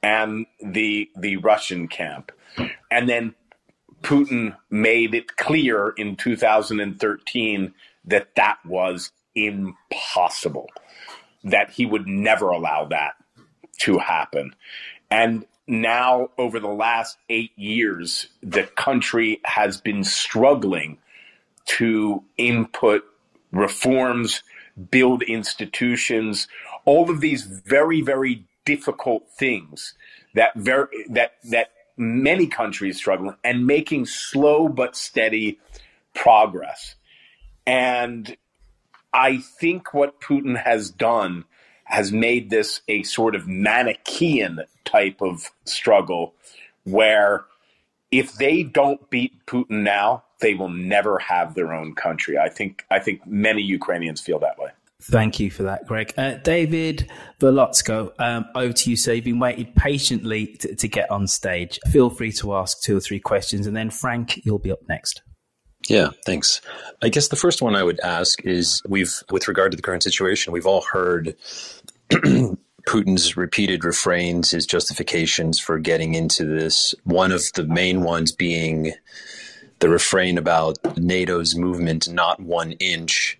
and the the Russian camp, and then Putin made it clear in 2013 that that was impossible, that he would never allow that to happen. And now, over the last eight years, the country has been struggling to input reforms, build institutions, all of these very, very difficult things that very that that many countries struggle and making slow but steady progress. And I think what Putin has done has made this a sort of Manichaean type of struggle where if they don't beat Putin now, they will never have their own country. I think I think many Ukrainians feel that way. Thank you for that, Greg. Uh, David Volotsko, um, over to you. So you've been waiting patiently to, to get on stage. Feel free to ask two or three questions, and then Frank, you'll be up next. Yeah, thanks. I guess the first one I would ask is we've, with regard to the current situation, we've all heard Putin's repeated refrains, his justifications for getting into this. One of the main ones being the refrain about NATO's movement not one inch.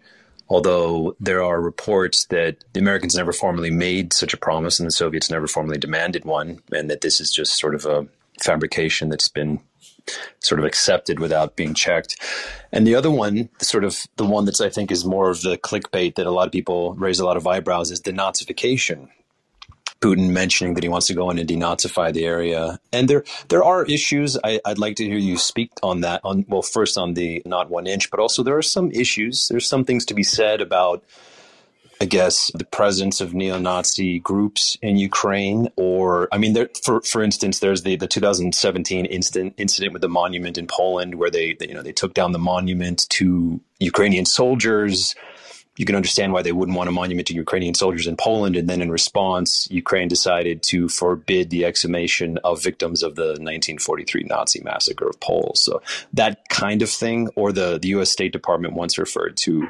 Although there are reports that the Americans never formally made such a promise and the Soviets never formally demanded one, and that this is just sort of a fabrication that's been sort of accepted without being checked. And the other one, sort of the one that's I think is more of the clickbait that a lot of people raise a lot of eyebrows is denazification. Putin mentioning that he wants to go in and denazify the area, and there there are issues. I, would like to hear you speak on that. On well, first on the not one inch, but also there are some issues. There's some things to be said about I guess, the presence of neo-Nazi groups in Ukraine, or I mean, there, for for instance, there's the, the 2017 incident incident with the monument in Poland, where they, they you know they took down the monument to Ukrainian soldiers. You can understand why they wouldn't want a monument to Ukrainian soldiers in Poland, and then in response, Ukraine decided to forbid the exhumation of victims of the 1943 Nazi massacre of Poles. So that kind of thing, or the the U.S. State Department once referred to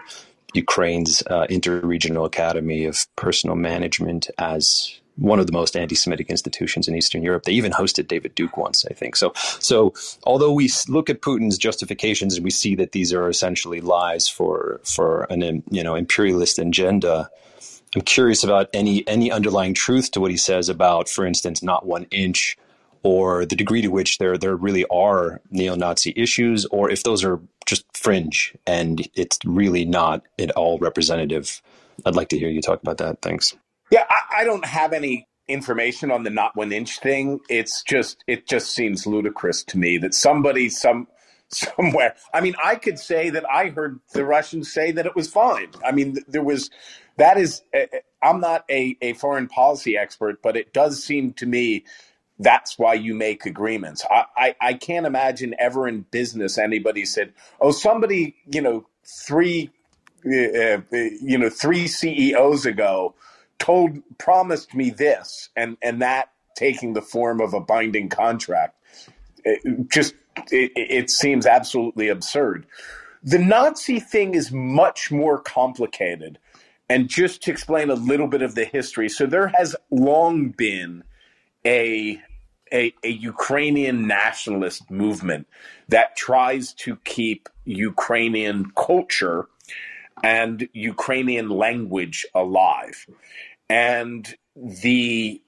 Ukraine's uh, Interregional Academy of Personnel Management as one of the most anti-Semitic institutions in Eastern Europe. They even hosted David Duke once, I think. So, so although we look at Putin's justifications and we see that these are essentially lies for for an you know imperialist agenda, I'm curious about any any underlying truth to what he says about, for instance, not one inch or the degree to which there there really are neo-Nazi issues, or if those are just fringe and it's really not at all representative. I'd like to hear you talk about that. Thanks. Yeah, I, I don't have any information on the not one inch thing. It's just it just seems ludicrous to me that somebody some somewhere. I mean, I could say that I heard the Russians say that it was fine. I mean, there was that is. Eh, eh, I'm not a, a foreign policy expert, but it does seem to me that's why you make agreements. I, I, I, can't imagine ever in business anybody said, "Oh, somebody, you know, three, uh, you know, three CEOs ago told promised me this," and and that taking the form of a binding contract. It just it, it seems absolutely absurd. The Nazi thing is much more complicated. And just to explain a little bit of the history, so there has long been a, a, a Ukrainian nationalist movement that tries to keep Ukrainian culture and Ukrainian language alive. And the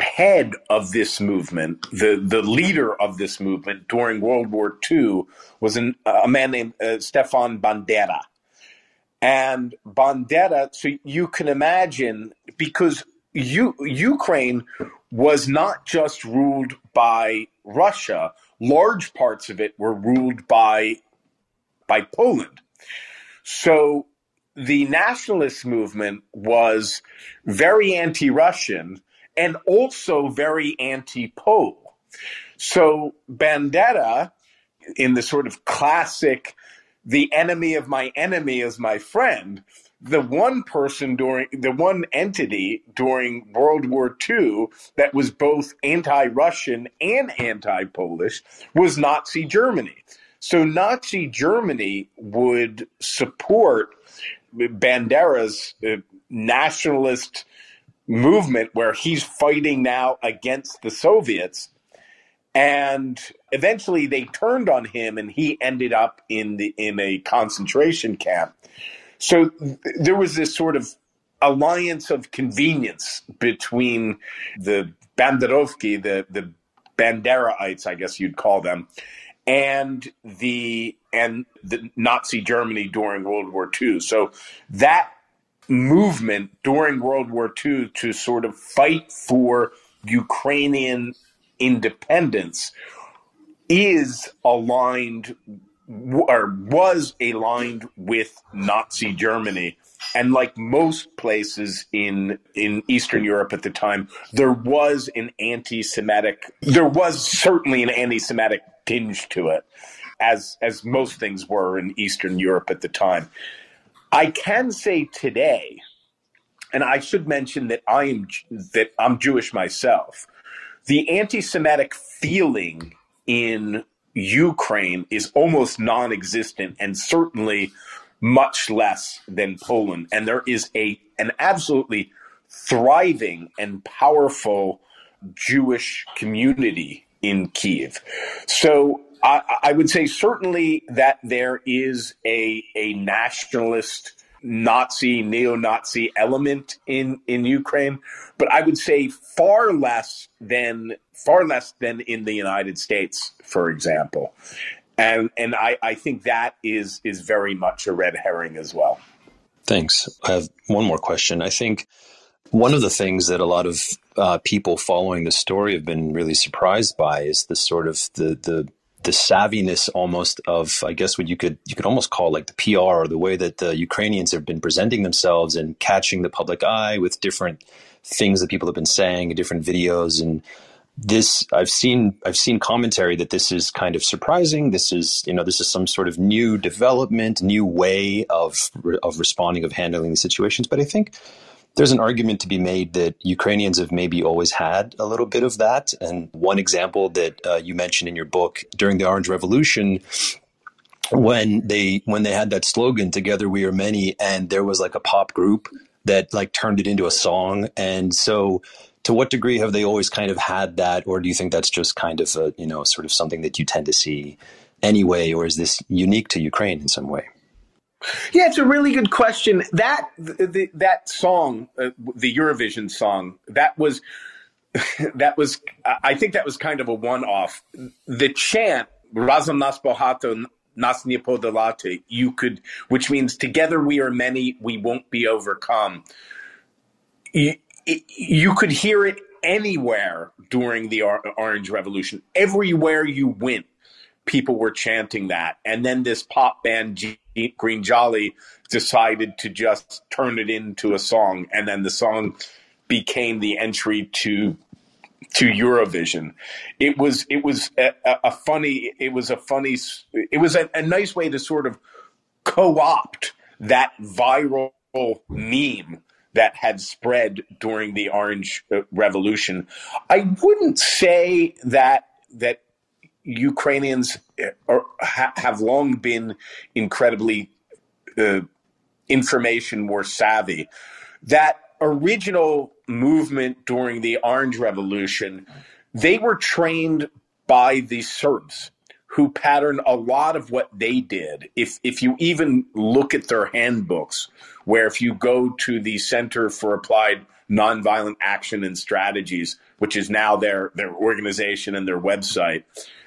head of this movement, the, the leader of this movement during World War II, was an, a man named uh, Stefan Bandera. And Bandera, so you can imagine, because U- Ukraine was not just ruled by Russia, large parts of it were ruled by, by Poland. So the nationalist movement was very anti Russian and also very anti Pole. So Bandera, in the sort of classic, the enemy of my enemy is my friend, the one person during the one entity during World War II that was both anti Russian and anti Polish was Nazi Germany. So Nazi Germany would support Bandera's uh, nationalist movement where he's fighting now against the Soviets. And eventually they turned on him and he ended up in the in a concentration camp. So th- there was this sort of alliance of convenience between the Banderovki, the the Banderaites, I guess you'd call them, and the and the Nazi Germany during World War II. So that movement during World War II to sort of fight for Ukrainian independence is aligned or was aligned with Nazi Germany. And like most places in in Eastern Europe at the time, there was an anti-Semitic. There was certainly an anti-Semitic tinge to it, as as most things were in Eastern Europe at the time. I can say today, and I should mention that I am that I'm Jewish myself. The anti-Semitic feeling in Ukraine is almost non-existent, and certainly much less than Poland. And there is a an absolutely thriving and powerful Jewish community in Kiev. So I, I would say certainly that there is a a nationalist Nazi, neo-Nazi element in in Ukraine, but I would say far less than far less than in the United States, for example. And and I, I think that is is very much a red herring as well. Thanks. I have one more question. I think one of the things that a lot of uh, people following the story have been really surprised by is the sort of the the the savviness almost of I guess what you could you could almost call like the PR or the way that the Ukrainians have been presenting themselves and catching the public eye with different things that people have been saying, different videos and this I've seen I've seen commentary that this is kind of surprising. This is you know this is some sort of new development, new way of of responding of handling these situations. But I think there's an argument to be made that Ukrainians have maybe always had a little bit of that. And one example that uh, you mentioned in your book during the Orange Revolution, when they when they had that slogan "Together We Are Many," and there was like a pop group that like turned it into a song, and so. To what degree have they always kind of had that, or do you think that's just kind of a you know sort of something that you tend to see anyway, or is this unique to Ukraine in some way? Yeah, it's a really good question. That the, that song, uh, the Eurovision song, that was that was I think that was kind of a one-off. The chant "Razom nas bohato, nas nie you could, which means "Together we are many, we won't be overcome." You, you could hear it anywhere during the Orange Revolution. Everywhere you went, people were chanting that. And then this pop band G- Green Jolly decided to just turn it into a song, and then the song became the entry to to Eurovision. It was it was a, a funny it was a funny it was a, a nice way to sort of co-opt that viral meme that had spread during the Orange Revolution. I wouldn't say that that Ukrainians uh, are, ha, have long been incredibly uh, information more savvy. That original movement during the Orange Revolution, they were trained by the Serbs who patterned a lot of what they did. If if you even look at their handbooks, where if you go to the Center for Applied Nonviolent Action and Strategies, which is now their their organization and their website,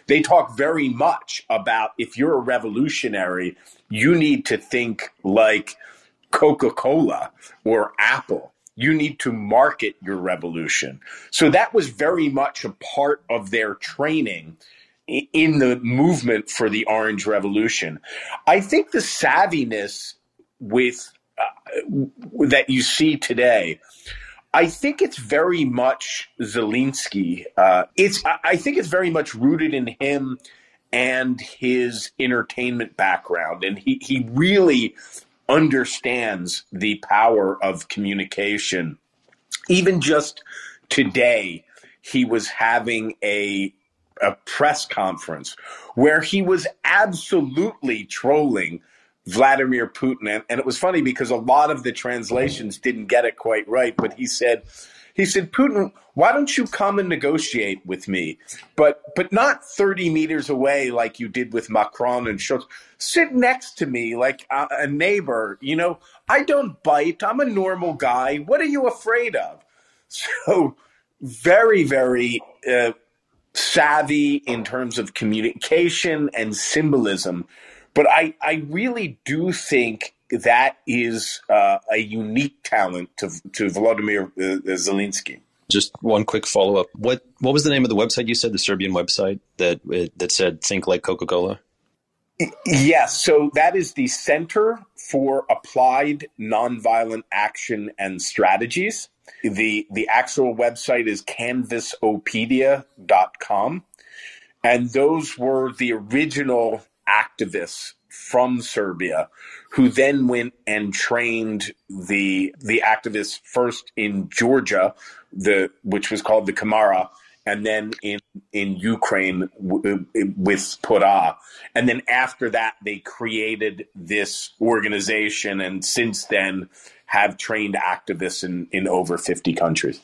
they talk very much about if you're a revolutionary, you need to think like Coca-Cola or Apple you need to market your revolution. So that was very much a part of their training in the movement for the Orange Revolution. I think the savviness with uh, that you see today. I think it's very much Zelensky. Uh, it's I think it's very much rooted in him and his entertainment background, and he he really understands the power of communication. Even just today, he was having a a press conference where he was absolutely trolling Vladimir Putin. And, and, it was funny because a lot of the translations didn't get it quite right, but he said, he said, Putin, why don't you come and negotiate with me? But but not 30 meters away like you did with Macron and Scholz sit next to me like a, a neighbor. You know, I don't bite. I'm a normal guy. What are you afraid of? So, very, very uh, savvy in terms of communication and symbolism. But I, I really do think that is uh, a unique talent to, to Volodymyr uh, Zelensky. Just one quick follow up. What what was the name of the website you said? The Serbian website that that said "Think like Coca Cola." Yes, so that is the Center for Applied Nonviolent Action and Strategies. The the actual website is canvasopedia.com. And those were the original activists from Serbia who then went and trained the the activists first in Georgia, the which was called the Kmara, and then in in Ukraine w- with Pora. And then after that, they created this organization, and since then have trained activists in, in over 50 countries.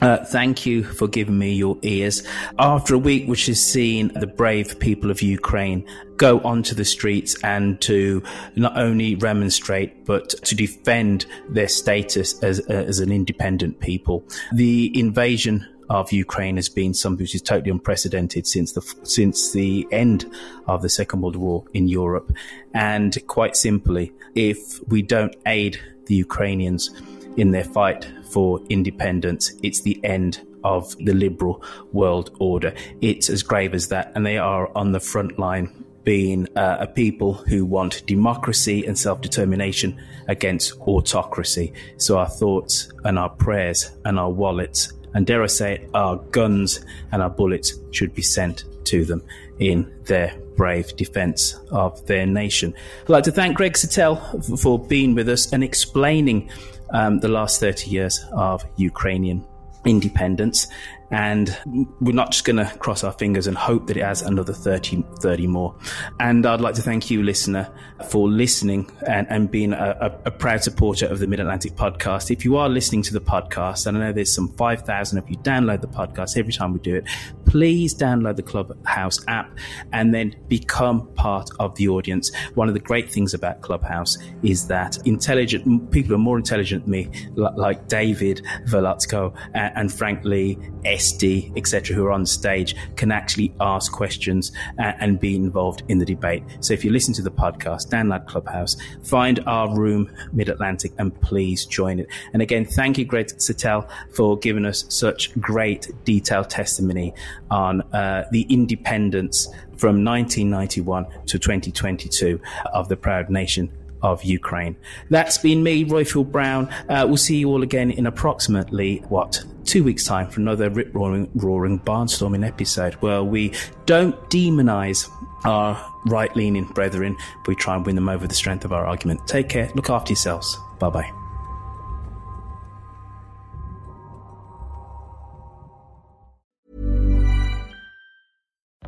Uh, thank you for giving me your ears. After a week which has seen the brave people of Ukraine go onto the streets and to not only remonstrate but to defend their status as, uh, as an independent people, the invasion of Ukraine has been something which is totally unprecedented since the since the end of the Second World War in Europe. And quite simply, if we don't aid the Ukrainians in their fight for independence. It's the end of the liberal world order. It's as grave as that. And they are on the front line being uh, a people who want democracy and self determination against autocracy. So our thoughts and our prayers and our wallets, and dare I say it, our guns and our bullets should be sent to them in their brave defense of their nation. I'd like to thank Greg Satell for being with us and explaining um, the last 30 years of Ukrainian independence. And we're not just going to cross our fingers and hope that it has another 30, 30 more. And I'd like to thank you, listener, for listening and, and being a, a, a proud supporter of the Mid Atlantic podcast. If you are listening to the podcast, and I know there's some 5,000 of you download the podcast every time we do it, please download the Clubhouse app and then become part of the audience. One of the great things about Clubhouse is that intelligent people are more intelligent than me, like David Velutsko and, and frankly, SD, etc., who are on stage can actually ask questions and, and be involved in the debate. So if you listen to the podcast, download Clubhouse, find our room, Mid Atlantic, and please join it. And again, thank you, Greg Satell, for giving us such great detailed testimony on uh, the independence from 1991 to 2022 of the proud nation of Ukraine. That's been me, Roifield Brown. Uh, we'll see you all again in approximately, what, two weeks' time for another rip roaring, roaring barnstorming episode where we don't demonize our right leaning brethren, but we try and win them over the strength of our argument. Take care, look after yourselves. Bye bye.